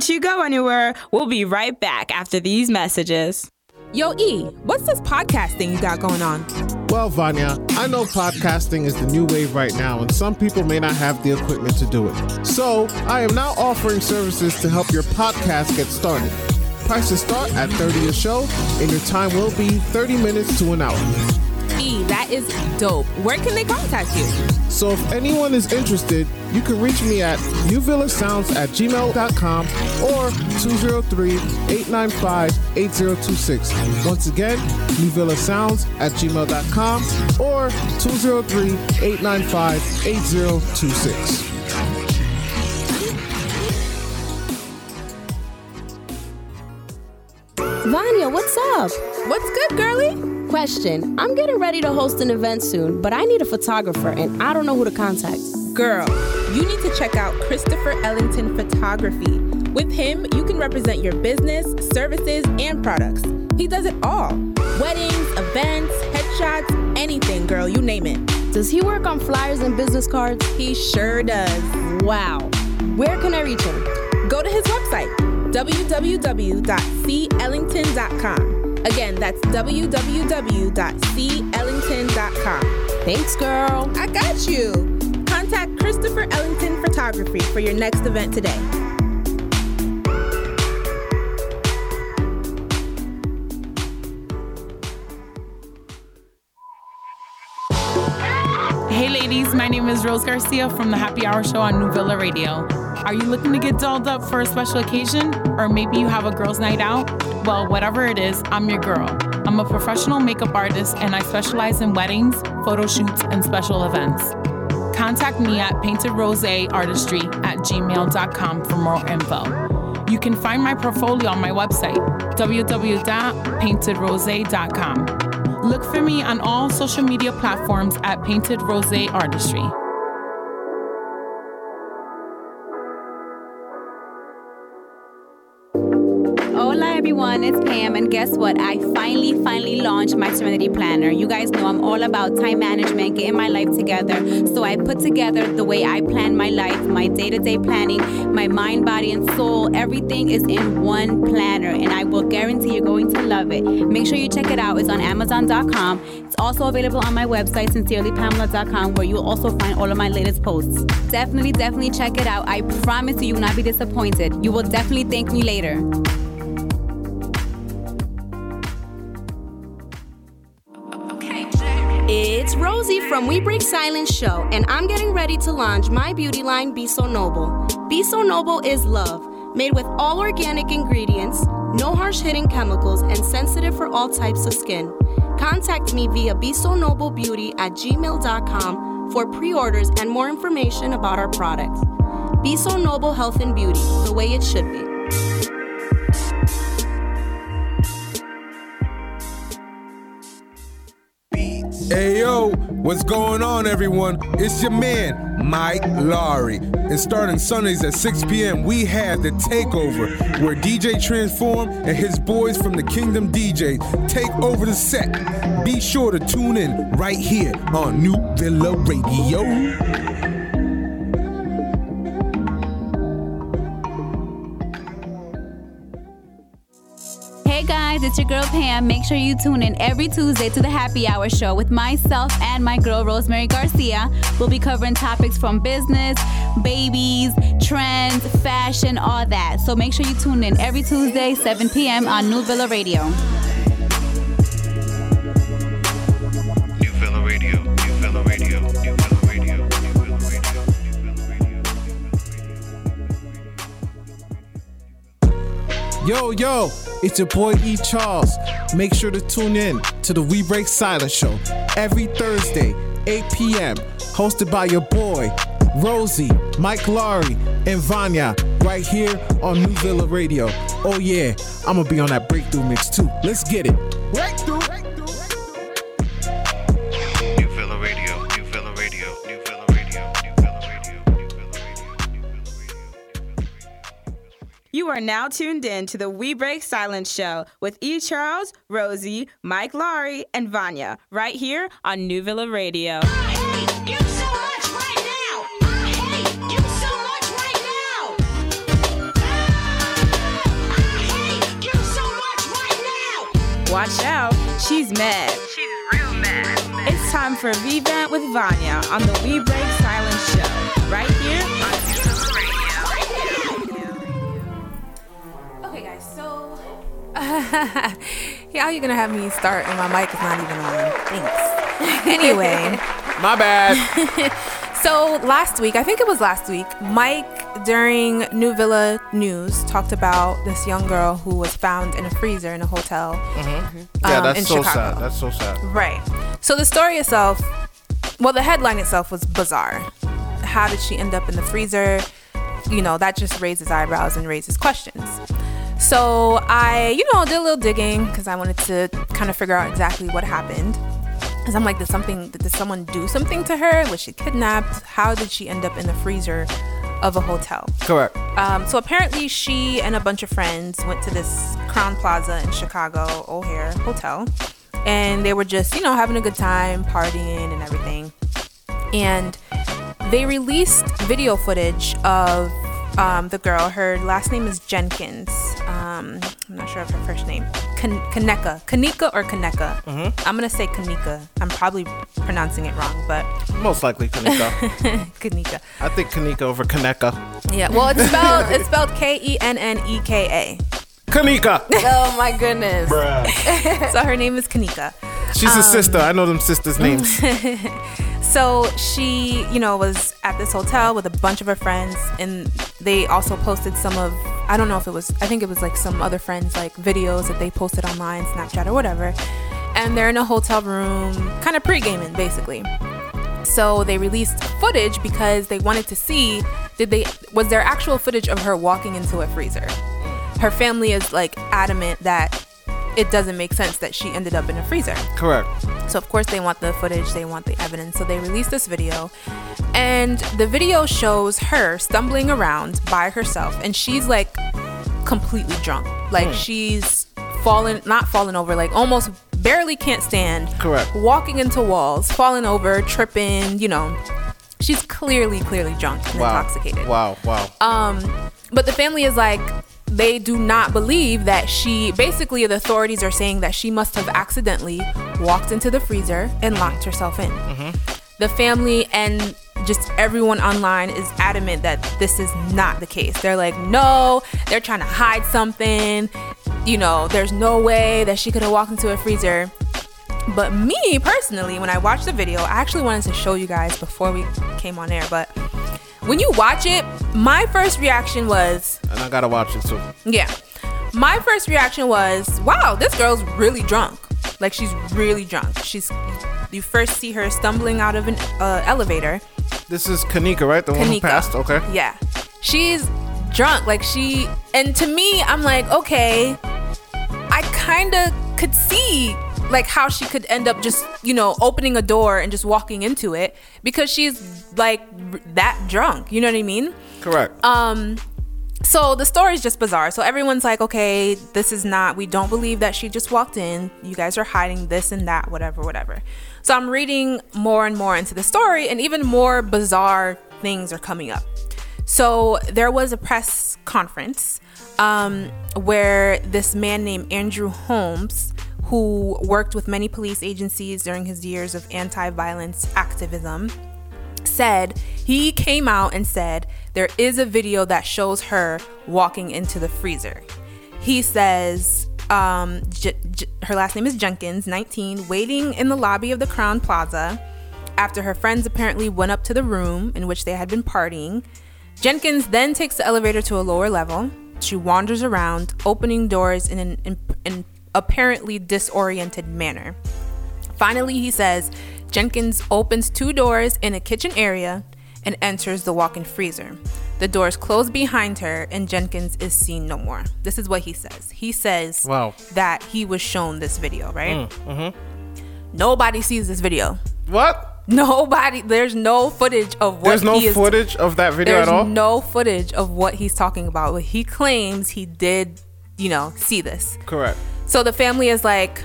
Don't you go anywhere. We'll be right back after these messages. Yo, E, what's this podcast thing you got going on? Well, Vanya, I know podcasting is the new wave right now, and some people may not have the equipment to do it. So, I am now offering services to help your podcast get started. Prices start at 30 a show, and your time will be 30 minutes to an hour. That is dope. Where can they contact you? So if anyone is interested, you can reach me at newvillasounds at gmail.com or 203-895-8026. Once again, newvillasounds at gmail.com or 203-895-8026. Vanya, what's up? What's good, girly? Question I'm getting ready to host an event soon, but I need a photographer and I don't know who to contact. Girl, you need to check out Christopher Ellington Photography. With him, you can represent your business, services, and products. He does it all weddings, events, headshots, anything, girl, you name it. Does he work on flyers and business cards? He sure does. Wow. Where can I reach him? Go to his website, www.cellington.com. Again, that's www.cellington.com. Thanks, girl. I got you. Contact Christopher Ellington Photography for your next event today. Hey ladies, my name is Rose Garcia from the Happy Hour Show on New Villa Radio. Are you looking to get dolled up for a special occasion? Or maybe you have a girls' night out? Well, whatever it is, I'm your girl. I'm a professional makeup artist and I specialize in weddings, photo shoots, and special events. Contact me at paintedroseartistry at gmail.com for more info. You can find my portfolio on my website, www.paintedrose.com. Look for me on all social media platforms at Painted Rose Artistry. Everyone, it's Pam, and guess what? I finally, finally launched my Serenity Planner. You guys know I'm all about time management, getting my life together. So I put together the way I plan my life, my day to day planning, my mind, body, and soul. Everything is in one planner, and I will guarantee you're going to love it. Make sure you check it out. It's on Amazon.com. It's also available on my website, sincerelypamela.com, where you'll also find all of my latest posts. Definitely, definitely check it out. I promise you, you will not be disappointed. You will definitely thank me later. Rosie from We Break Silence Show, and I'm getting ready to launch my beauty line, Be So Noble. Be So Noble is love, made with all organic ingredients, no harsh hitting chemicals, and sensitive for all types of skin. Contact me via Be So Noble Beauty at gmail.com for pre orders and more information about our products. Be So Noble Health and Beauty, the way it should be. Hey yo, what's going on, everyone? It's your man, Mike Laurie. And starting Sundays at 6 p.m., we have the Takeover, where DJ Transform and his boys from the Kingdom DJ take over the set. Be sure to tune in right here on New Villa Radio. Guys, it's your girl Pam. Make sure you tune in every Tuesday to the Happy Hour Show with myself and my girl Rosemary Garcia. We'll be covering topics from business, babies, trends, fashion, all that. So make sure you tune in every Tuesday, 7 p.m. on New Villa Radio. New Villa Radio, New Villa Radio, New Villa Radio, New Villa Radio, New Villa Radio. Yo, yo, it's your boy E. Charles. Make sure to tune in to the We Break Silence Show every Thursday, 8 p.m., hosted by your boy, Rosie, Mike Laurie, and Vanya, right here on New Villa Radio. Oh, yeah, I'm gonna be on that breakthrough mix too. Let's get it. Breakthrough! are now tuned in to the We Break Silence show with E. Charles, Rosie, Mike Laurie, and Vanya, right here on New Villa Radio. Watch out, she's mad. She's real mad. It's time for Vivant with Vanya on the We Break Silence show, right here yeah, how you gonna have me start and my mic is not even on? Thanks. anyway. My bad. so last week, I think it was last week, Mike during New Villa News talked about this young girl who was found in a freezer in a hotel. Mm-hmm. Yeah, um, that's in so Chicago. sad. That's so sad. Right. So the story itself, well, the headline itself was bizarre. How did she end up in the freezer? You know, that just raises eyebrows and raises questions. So I, you know, did a little digging because I wanted to kind of figure out exactly what happened. Because I'm like, did something, did someone do something to her? Was she kidnapped? How did she end up in the freezer of a hotel? Correct. Um, so apparently, she and a bunch of friends went to this Crowne Plaza in Chicago O'Hare Hotel, and they were just, you know, having a good time, partying and everything. And they released video footage of um, the girl. Her last name is Jenkins. Um, I'm not sure of her first name. Kan- Kaneka. Kanika or Kaneka? Mhm. I'm gonna say Kanika. I'm probably pronouncing it wrong, but Most likely Kanika. Kanika. I think Kanika over Kaneka. Yeah, well, it's spelled it's spelled K E N N E K A. Kanika. Oh my goodness. so her name is Kanika. She's a Um, sister. I know them sisters' names. so she, you know, was at this hotel with a bunch of her friends, and they also posted some of I don't know if it was I think it was like some other friends like videos that they posted online, Snapchat or whatever. And they're in a hotel room, kind of pre-gaming basically. So they released footage because they wanted to see did they was there actual footage of her walking into a freezer. Her family is like adamant that it doesn't make sense that she ended up in a freezer. Correct. So of course they want the footage, they want the evidence. So they release this video and the video shows her stumbling around by herself and she's like completely drunk. Like Hmm. she's fallen not fallen over, like almost barely can't stand. Correct. Walking into walls, falling over, tripping, you know. She's clearly, clearly drunk and Wow. intoxicated. Wow. Wow. Um, but the family is like, they do not believe that she. Basically, the authorities are saying that she must have accidentally walked into the freezer and locked herself in. Mm-hmm. The family and just everyone online is adamant that this is not the case. They're like, no, they're trying to hide something. You know, there's no way that she could have walked into a freezer. But me personally, when I watched the video, I actually wanted to show you guys before we came on air. But when you watch it, my first reaction was, And I gotta watch it too. yeah. My first reaction was, wow, this girl's really drunk. Like she's really drunk. She's you first see her stumbling out of an uh, elevator. This is Kanika, right? The one who Kanika. passed. Okay. Yeah. She's drunk. Like she and to me, I'm like, okay, I kind of could see like how she could end up just, you know, opening a door and just walking into it because she's like that drunk. You know what I mean? Correct. Um so the story is just bizarre. So everyone's like, okay, this is not, we don't believe that she just walked in. You guys are hiding this and that, whatever, whatever. So I'm reading more and more into the story, and even more bizarre things are coming up. So there was a press conference um, where this man named Andrew Holmes, who worked with many police agencies during his years of anti violence activism, said he came out and said there is a video that shows her walking into the freezer. He says um, J- J- her last name is Jenkins, 19, waiting in the lobby of the Crowne Plaza after her friends apparently went up to the room in which they had been partying. Jenkins then takes the elevator to a lower level. She wanders around, opening doors in an apparently disoriented manner. Finally, he says Jenkins opens two doors in a kitchen area and enters the walk in freezer. The doors close behind her, and Jenkins is seen no more. This is what he says. He says Wow. that he was shown this video, right? Mm-hmm. Nobody sees this video. What? Nobody. There's no footage of what There's no he is footage of that video at all. no footage of what he's talking about. But he claims he did, you know, see this. Correct. So the family is like,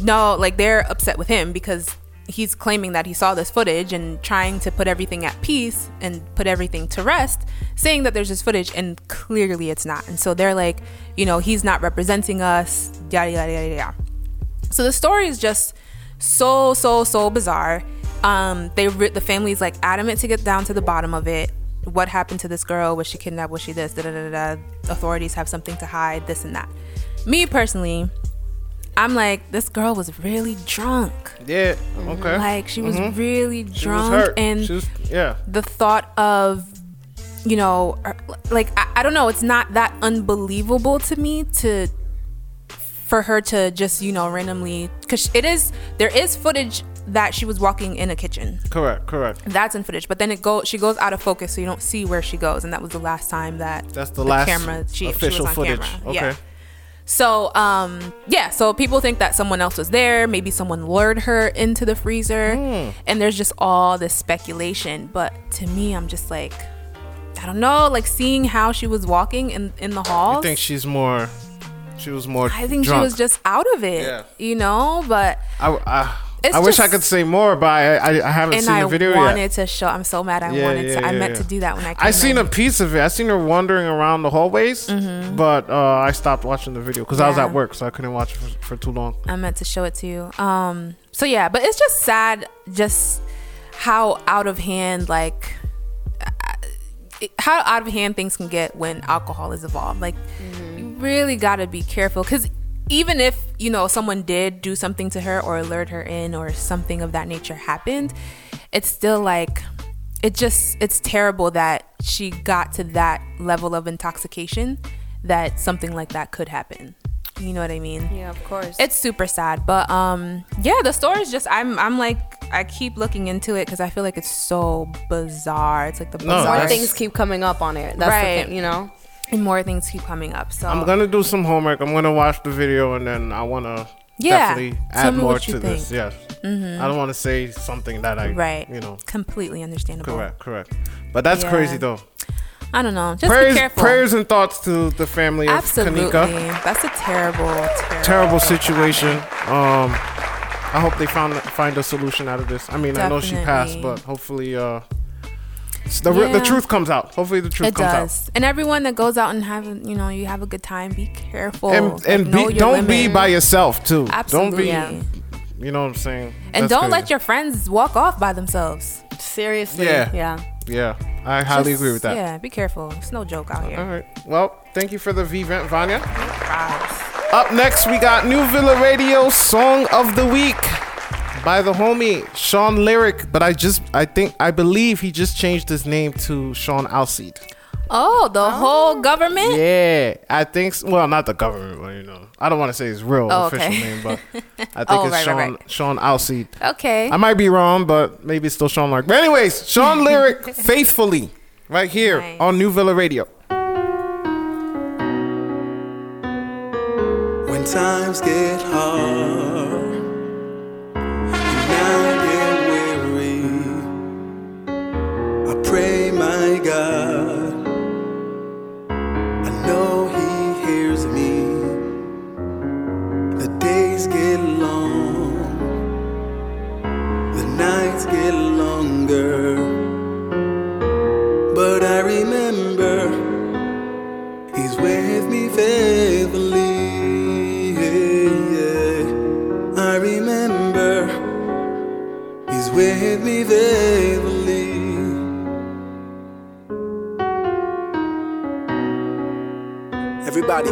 no, like they're upset with him because he's claiming that he saw this footage and trying to put everything at peace and put everything to rest, saying that there's this footage and clearly it's not. And so they're like, you know, he's not representing us, yada, yada, yada, yada. So the story is just so so so bizarre. Um, they re- the family's like adamant to get down to the bottom of it. What happened to this girl? Was she kidnapped? Was she this? Da, da, da, da. Authorities have something to hide. This and that. Me personally, I'm like this girl was really drunk. Yeah. Okay. Like she was Mhm. really She was drunk, hurt. and She was- yeah. the thought of, you know, er, like I, I don't know, it's not that unbelievable to me to, for her to just you know randomly, because it is there is footage that she was walking in a kitchen. Correct. Correct. That's in footage, but then it go she goes out of focus, so you don't see where she goes, and that was the last time that That's the, last camera she, she official was on footage. camera. Okay. Yeah. So, um, yeah, so people think that someone else was there. Maybe someone lured her into the freezer. Hmm. And there's just all this speculation. But to me, I'm just like, I don't know, like seeing how she was walking in, in the hall. I think she's more. She was more. I think drunk. she was just out of it, Yeah. you know? But I, I, It's I wish I could say more, but I, I, I haven't seen I the video yet. I wanted to show. I'm so mad. I Yeah, wanted yeah, to. I yeah, meant to do that when I. Came I seen in. a piece of it. I seen her wandering around the hallways, Mhm. but uh, I stopped watching the video because I was at work, so I couldn't watch it for, for too long. I meant to show it to you. Um, so yeah, but it's just sad, just how out of hand, like uh, how out of hand things can get when alcohol is involved. Like you really got to be careful because even if you know someone did do something to her or lured her in or something of that nature happened, it's still like it just it's terrible that she got to that level of intoxication that something like that could happen. You know what I mean? Yeah, of course. It's super sad, but um, yeah, the story is just I'm I'm like I keep looking into it because I feel like it's so bizarre. It's like the No, bizarre More things keep coming up on it. That's Right. the thing, you know. And more things keep coming up. So I'm gonna do some homework. I'm gonna watch the video, and then I wanna Yeah. definitely add more to this. think. Yes. Mhm. I don't want to say something that I, right, you know, completely understandable. correct, correct. But that's Yeah. crazy though. I don't know. Just prayers, be careful. prayers and thoughts to the family of Absolutely, Kanika. that's a terrible, terrible, Terrible situation. Um, I hope they found find a solution out of this. I mean, I know she passed, but hopefully, uh, the re- the truth comes out. Hopefully, the truth It comes does. And everyone that goes out and have you know you have a good time. Be careful out. And Like, and know be, your don't be by yourself too. Absolutely. Don't be. You know what I'm saying? and That's don't crazy. let your friends walk off by themselves. Seriously. Yeah. Yeah. Yeah, I highly Just- agree with that. Yeah, be careful. It's no joke out here. All right. Well, thank you for the V vent, Vanya. Up next, we got New Villa Radio Song of the Week by the homie Sean Lyric. But I just, I think, I believe he just changed his name to Sean Alseed. Oh, the oh. whole government? Yeah, I think. s- Well, not the government, but you know, I don't want to say his real Oh, official okay. name, but I think Oh, it's right, Sean right, right. Sean Alseed. Okay. I might be wrong, but maybe it's still Sean Lyric. But anyways, Sean Lyric, faithfully, right here on New Villa Radio. When times get hard pray, my God. I know He hears me. The days get long, the nights get longer, but I remember He's with me faithfully. I remember He's with me faithfully. Everybody,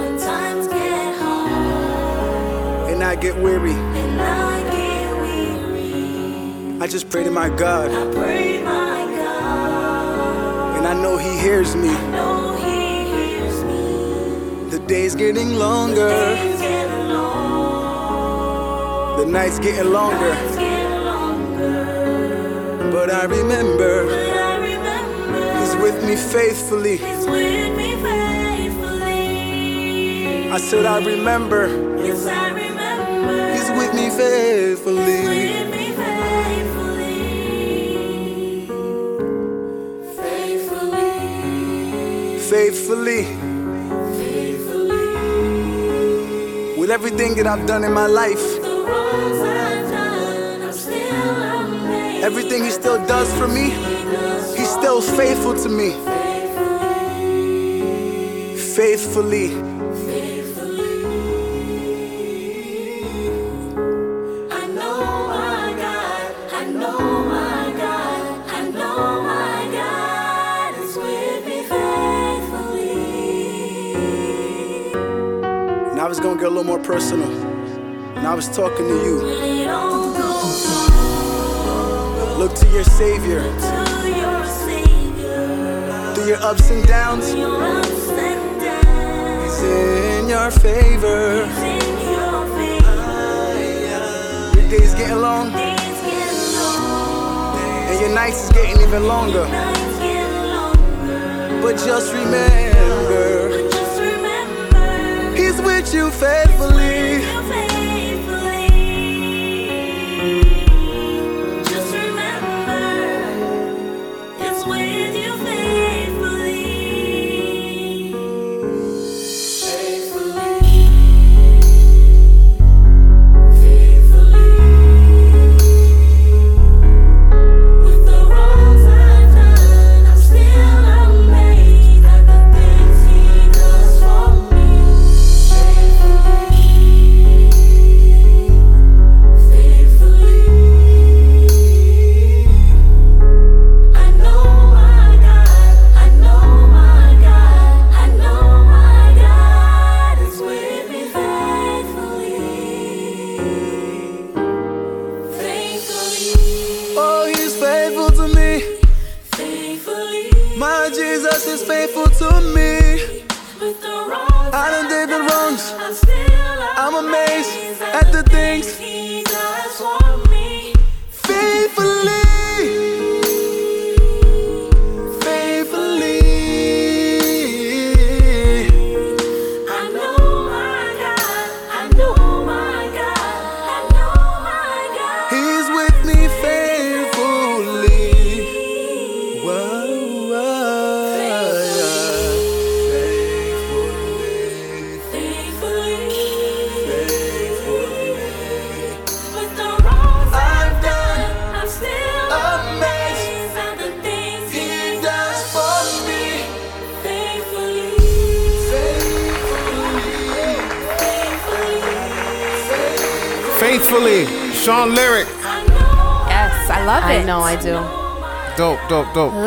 When times get hard and I get weary, and I get weary, I just pray to my God, I pray, my God, and I know He hears me. know He hears me. The day's getting longer, Days get long, the night's getting longer, nights get longer, but I remember but I remember He's with me faithfully. He's with me faithfully. I said, I remember Yes, I remember He's with me faithfully. with me faithfully, faithfully, faithfully. With everything that I've done in my life, the wrongs I've done, I'm still amazed. everything He still does for me, He's still faithful to me. Faithfully. A little more personal. And I was talking to you. Look to your Savior. Through your ups and downs. He's in your favor. Your days getting long. And your nights is getting even longer. But just remember, You faithfully.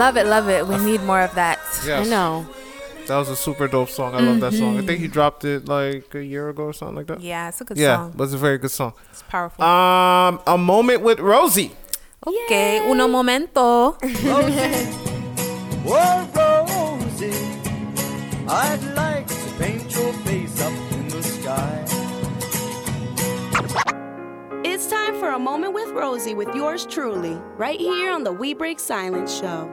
Love it, love it. We need more of that. Yes. I know. That was a super dope song. I love that song. I think he dropped it like a year ago or something like that. Yeah, it's a good yeah, song. but it's a very good song. It's powerful. Um, a moment with Rosie. Okay, uno momento. Whoa, Rosie, I'd like to paint your face up in the sky. It's time for a moment with Rosie with yours truly, right here on the We Break Silence show.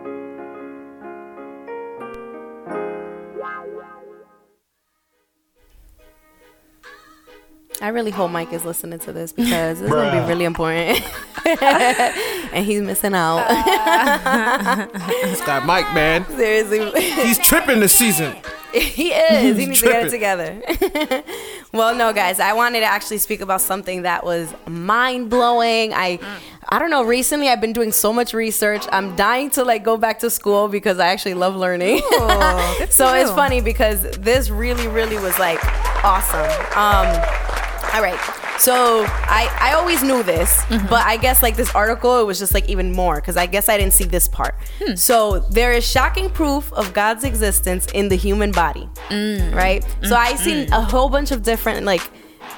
I really hope Mike is listening to this because it's gonna be really important, and he's missing out. This guy Mike, man, Seriously, he's tripping this season. he is. He He's needs to get it tripping. together. well, no, guys, I wanted to actually speak about something that was mind blowing. I, I don't know. Recently, I've been doing so much research. I'm dying to like go back to school because I actually love learning. good so it's funny because this really, really was like awesome. Um, all right. So I, I always knew this, Mm-hmm. but I guess like this article, it was just like even more because I guess I didn't see this part. Hmm. So there is shocking proof of God's existence in the human body, Mm. right? So I seen a whole bunch of different like,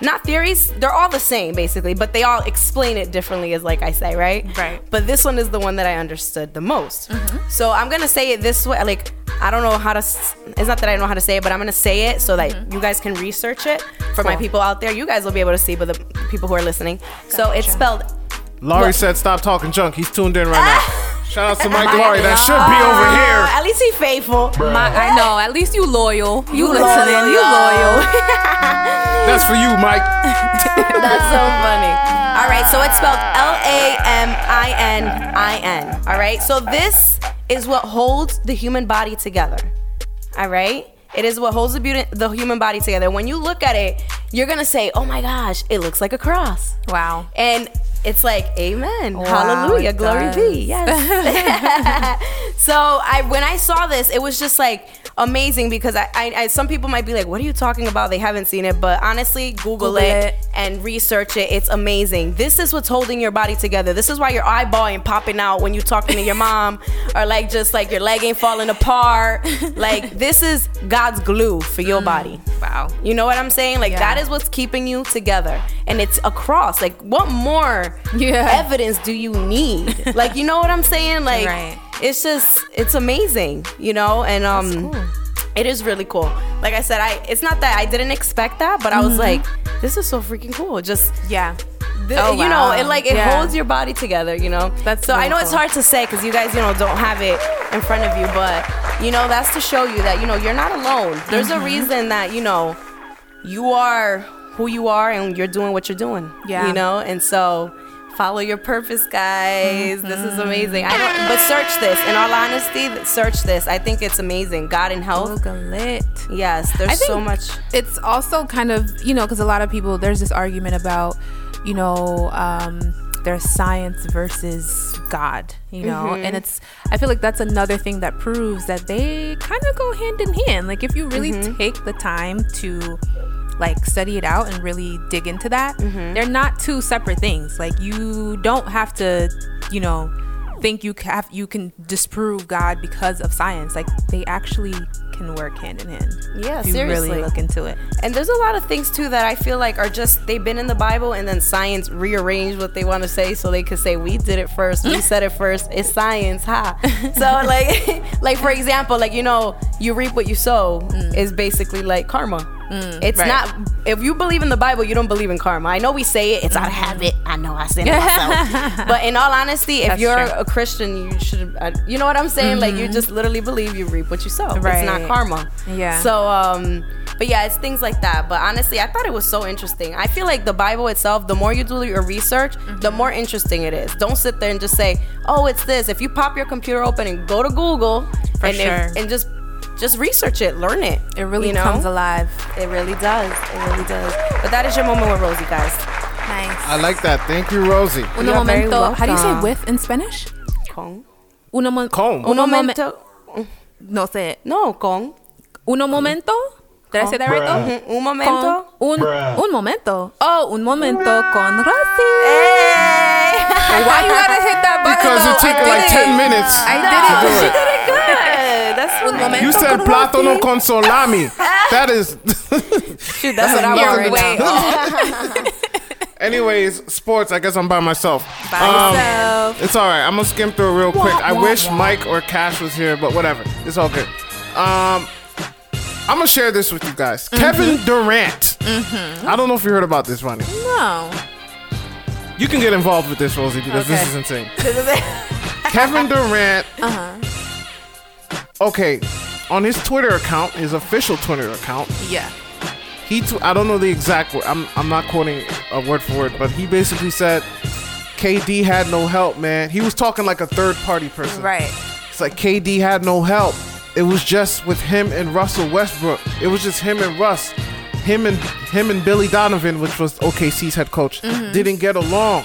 not theories. They're all the same basically, but they all explain it differently, as like I say, right? Right. But this one is the one that I understood the most. Mm-hmm. So I'm gonna say it this way, like. I don't know how to. s- It's not that I don't know how to say it, but I'm gonna say it so that mm-hmm. you guys can research it. For my people out there, you guys will be able to see, but the people who are listening. So it's spelled Laurie Look. said, "Stop talking junk." He's tuned in right now. Shout out to Mike My Laurie. That should be over here. At least he faithful. My, I know. At least you loyal. You, You listening. loyal, You loyal. That's for you, Mike. That's so funny. All right, so it's spelled L A M I N I N. All right, so this is what holds the human body together. All right, it is what holds the, beauty, the human body together. When you look at it, you're gonna say, "Oh my gosh, it looks like a cross." Wow. And it's like, Amen, Wow, Hallelujah, glory does. be. Yes. so I when I saw this, it was just like amazing because I, I, I some people might be like, "What are you talking about?" They haven't seen it, but honestly, Google, Google it, it. and research it. It's amazing. This is what's holding your body together. This is why your eyeball ain't popping out when you're talking to your mom, or like just like your leg ain't falling apart. like this is God's glue for your mm. body. Wow. You know what I'm saying? Like Yeah. that is what's keeping you together, and it's across. Like what more Yeah. evidence do you need? like you know what I'm saying? Like Right. It's just it's amazing, you know, and um. It is really cool. Like I said, I it's not that I didn't expect that, but I was Mhm. like, this is so freaking cool. Just yeah, the- Oh, you know, wow. it like it Yeah. holds your body together. You know, That's so I know it's hard to say because you guys, you know, don't have it in front of you, but you know, that's to show you that you know you're not alone. There's a Mhm. reason that you know you are who you are and you're doing what you're doing. Yeah. you know, and so. Follow your purpose, guys. This is amazing. I don't, but search this. In all honesty, search this. I think it's amazing. God and health. Google it. Yes, there's so much. It's also kind of you know because a lot of people there's this argument about you know um, there's science versus God, you know, Mhm. and it's I feel like that's another thing that proves that they kind of go hand in hand. Like if you really Mhm. take the time to like study it out and really dig into that, Mm-hmm. they're not two separate things. Like you don't have to, you know, think you have you can disprove God because of science. Like they actually can work hand in hand. Yeah, if you seriously. really look into it. And there's a lot of things too that I feel like are just they've been in the Bible and then science rearranged what they want to say so they could say we did it first, we said it first. It's science, ha. So like like for example, like you know, you reap what you sow is basically like karma. It's right. not if you believe in the Bible, you don't believe in karma. I know we say it, it's out of habit. I know I sin it myself. but in all honesty, if That's you're true. a Christian, you should uh, you know what I'm saying? Like you just literally believe you reap what you sow. It's not karma. Yeah. So um but yeah, it's things like that. But honestly, I thought it was so interesting. I feel like the Bible itself, the more you do your research, the more interesting it is. Don't sit there and just say, "Oh, it's this." If you pop your computer open and go to Google For and if- and just just research it, learn it. It really you know? comes alive. It really does. It really does. But that is your moment with Rosie, guys. Nice. I like that. Thank you, Rosie. Uno You're very momento. How do you say with in Spanish? Con. Uno, mo- Con. uno Un momento. momento. No sé. No, con. Uno momento. Did I say that right though? Mhm. Un momento. Con- un, un momento. Oh, un momento con Rosy. Why you gotta hit that button? Because it took I did like it. 10 minutes I to did it. do it. She did it good. That's Un momento You said plátano con salami. That is. Shoot, that's what I want right now. Anyways, sports. I guess I'm by myself. By Um, yourself. It's all right. I'm gonna skim through real quick. I wish. Mike or Cash was here, but whatever. It's all good. Um, I'm gonna share this with you guys. Kevin Durant. Mhm. I don't know if you heard about this, Ronnie. No. You can get involved with this, Rosie, because this is insane. Kevin Durant. Uh huh. Okay, on his Twitter account, his official Twitter account, Yeah. he tw- I don't know the exact word. I'm I'm not quoting a word for word, but he basically said KD had no help, man. He was talking like a third party person. Right. It's like KD had no help. It was just with him and Russell Westbrook. It was just him and Russ. Him and him and Billy Donovan, which was OKC's head coach, Mhm. didn't get along.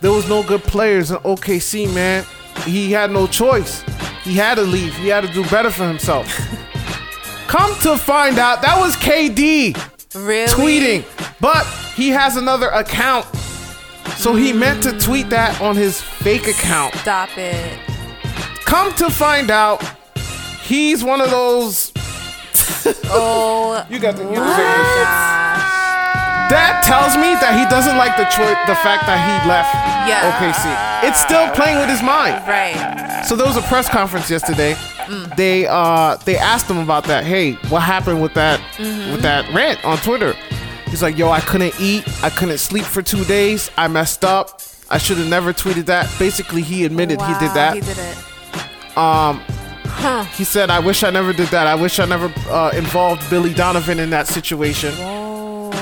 There was no good players in OKC, man. He had no choice. He had to leave. He had to do better for himself. Come to find out, that was KD Really? tweeting, but he has another account. So he mm. meant to tweet that on his fake account. Stop it. Come to find out, he's one of those. Oh. you got the. You. That tells me that he doesn't like the choice, the fact that he left Yeah. OKC. It's still playing with his mind. Right. So there was a press conference yesterday. Mm. They uh they asked him about that. Hey, what happened with that Mhm. with that rant on Twitter? He's like, yo, I couldn't eat, I couldn't sleep for two days. I messed up. I should have never tweeted that. Basically, he admitted he did Wow, that. He did it. Um, Huh. he said, I wish I never did that. I wish I never uh, involved Billy Donovan in that situation. Oh,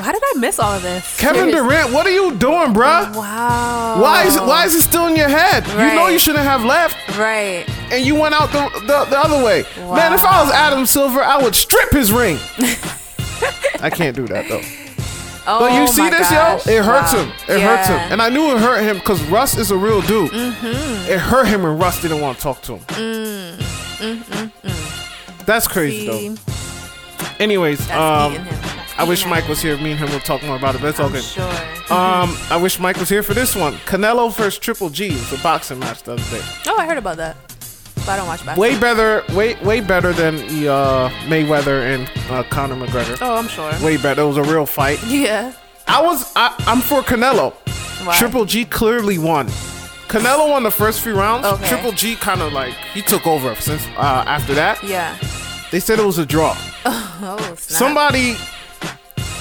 how did I miss all of this? Kevin Seriously. Durant, what are you doing, bruh? Wow. Why is why is it still in your head? You know you shouldn't have left. Right. And you went out the, the, the other way. Wow. Man, if I was Adam Silver, I would strip his ring. I can't do that though. Oh, but you see this, gosh. yo? It hurts Wow. him. It hurts him. And I knew it hurt him because Russ is a real dude. Mm-hmm. It hurt him when Russ didn't want to talk to him. Mm. That's crazy See? though. Anyways, That's um. I wish Mike was here. Me and him will talk more about it. But it's all good. sure. Um, I wish Mike was here for this one. Canelo versus Triple G. It was a boxing match the other day. Oh, I heard about that. But I don't watch basketball. Way better, way way better than the uh, Mayweather and uh, Conor McGregor. Oh, I'm sure. Way better. It was a real fight. Yeah. I was. I, I'm for Canelo. Why? Triple G clearly won. Canelo won the first few rounds. Okay. Triple G kind of like he took over since uh, after that. Yeah. They said it was a draw. Oh, snap. Somebody,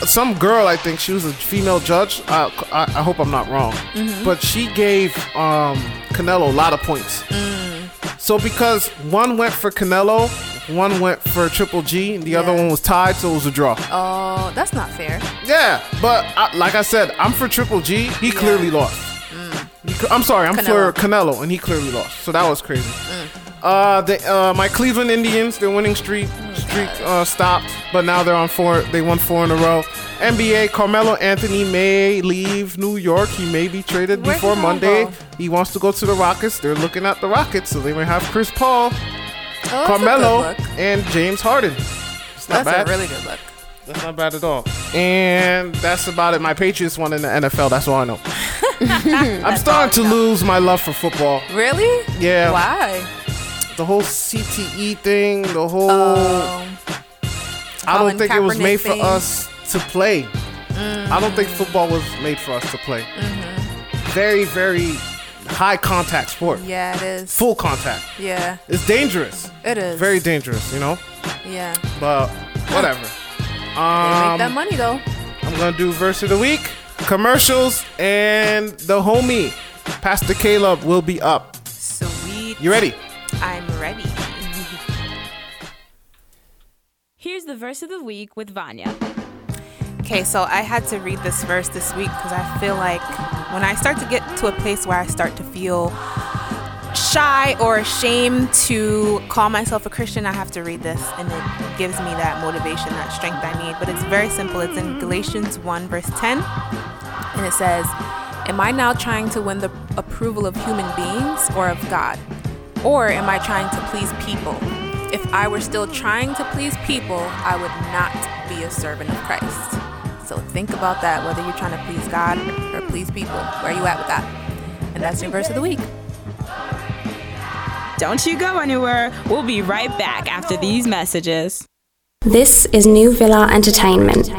some girl, I think she was a female judge. Uh, I, I hope I'm not wrong, Mhm. but she gave um, Canelo a lot of points. Mm. So because one went for Canelo, one went for Triple G, and the other one was tied, so it was a draw. Oh, that's not fair. Yeah, but I, like I said, I'm for Triple G. He clearly lost. Cl- I'm sorry, I'm for Canelo, and he clearly lost. So that was crazy. Uh, the, uh, my Cleveland Indians, their winning streak streak uh, stopped, but now they're on four. They won four in a row. NBA, Carmelo Anthony may leave New York. He may be traded Where before Monday. go? He wants to go to the Rockets. They're looking at the Rockets, so they may have Chris Paul, Oh, Carmelo, and James Harden. It's not That's bad. a really good look. That's not bad at all. And that's about it. My Patriots won in the NFL. That's all I know. I'm starting to lose my love for football. Really? Yeah. Why? The whole CTE thing, the whole. Oh. I don't think it was Kaepernick made for us to play. I don't think football was made for us to play. Very, very high contact sport. Yeah, it is. Full contact. Yeah. It's dangerous. It is. Very dangerous, you know? Yeah. But whatever. Um, make that money though. I'm gonna do verse of the week, commercials, and the homie, Pastor Caleb, will be up. Sweet. You ready? I'm ready. Here's the verse of the week with Vanya. Okay, so I had to read this verse this week because I feel like when I start to get to a place where I start to feel shy or ashamed to call myself a Christian, I have to read this and it gives me that motivation, that strength I need. But it's very simple. It's in Galatians 1, verse 10, and it says, Am I now trying to win the approval of human beings or of God? Or am I trying to please people? If I were still trying to please people, I would not be a servant of Christ. So think about that, whether you're trying to please God or please people. Where are you at with that? And that's your verse of the week. Don't you go anywhere. We'll be right back after these messages. This is New Villa Entertainment.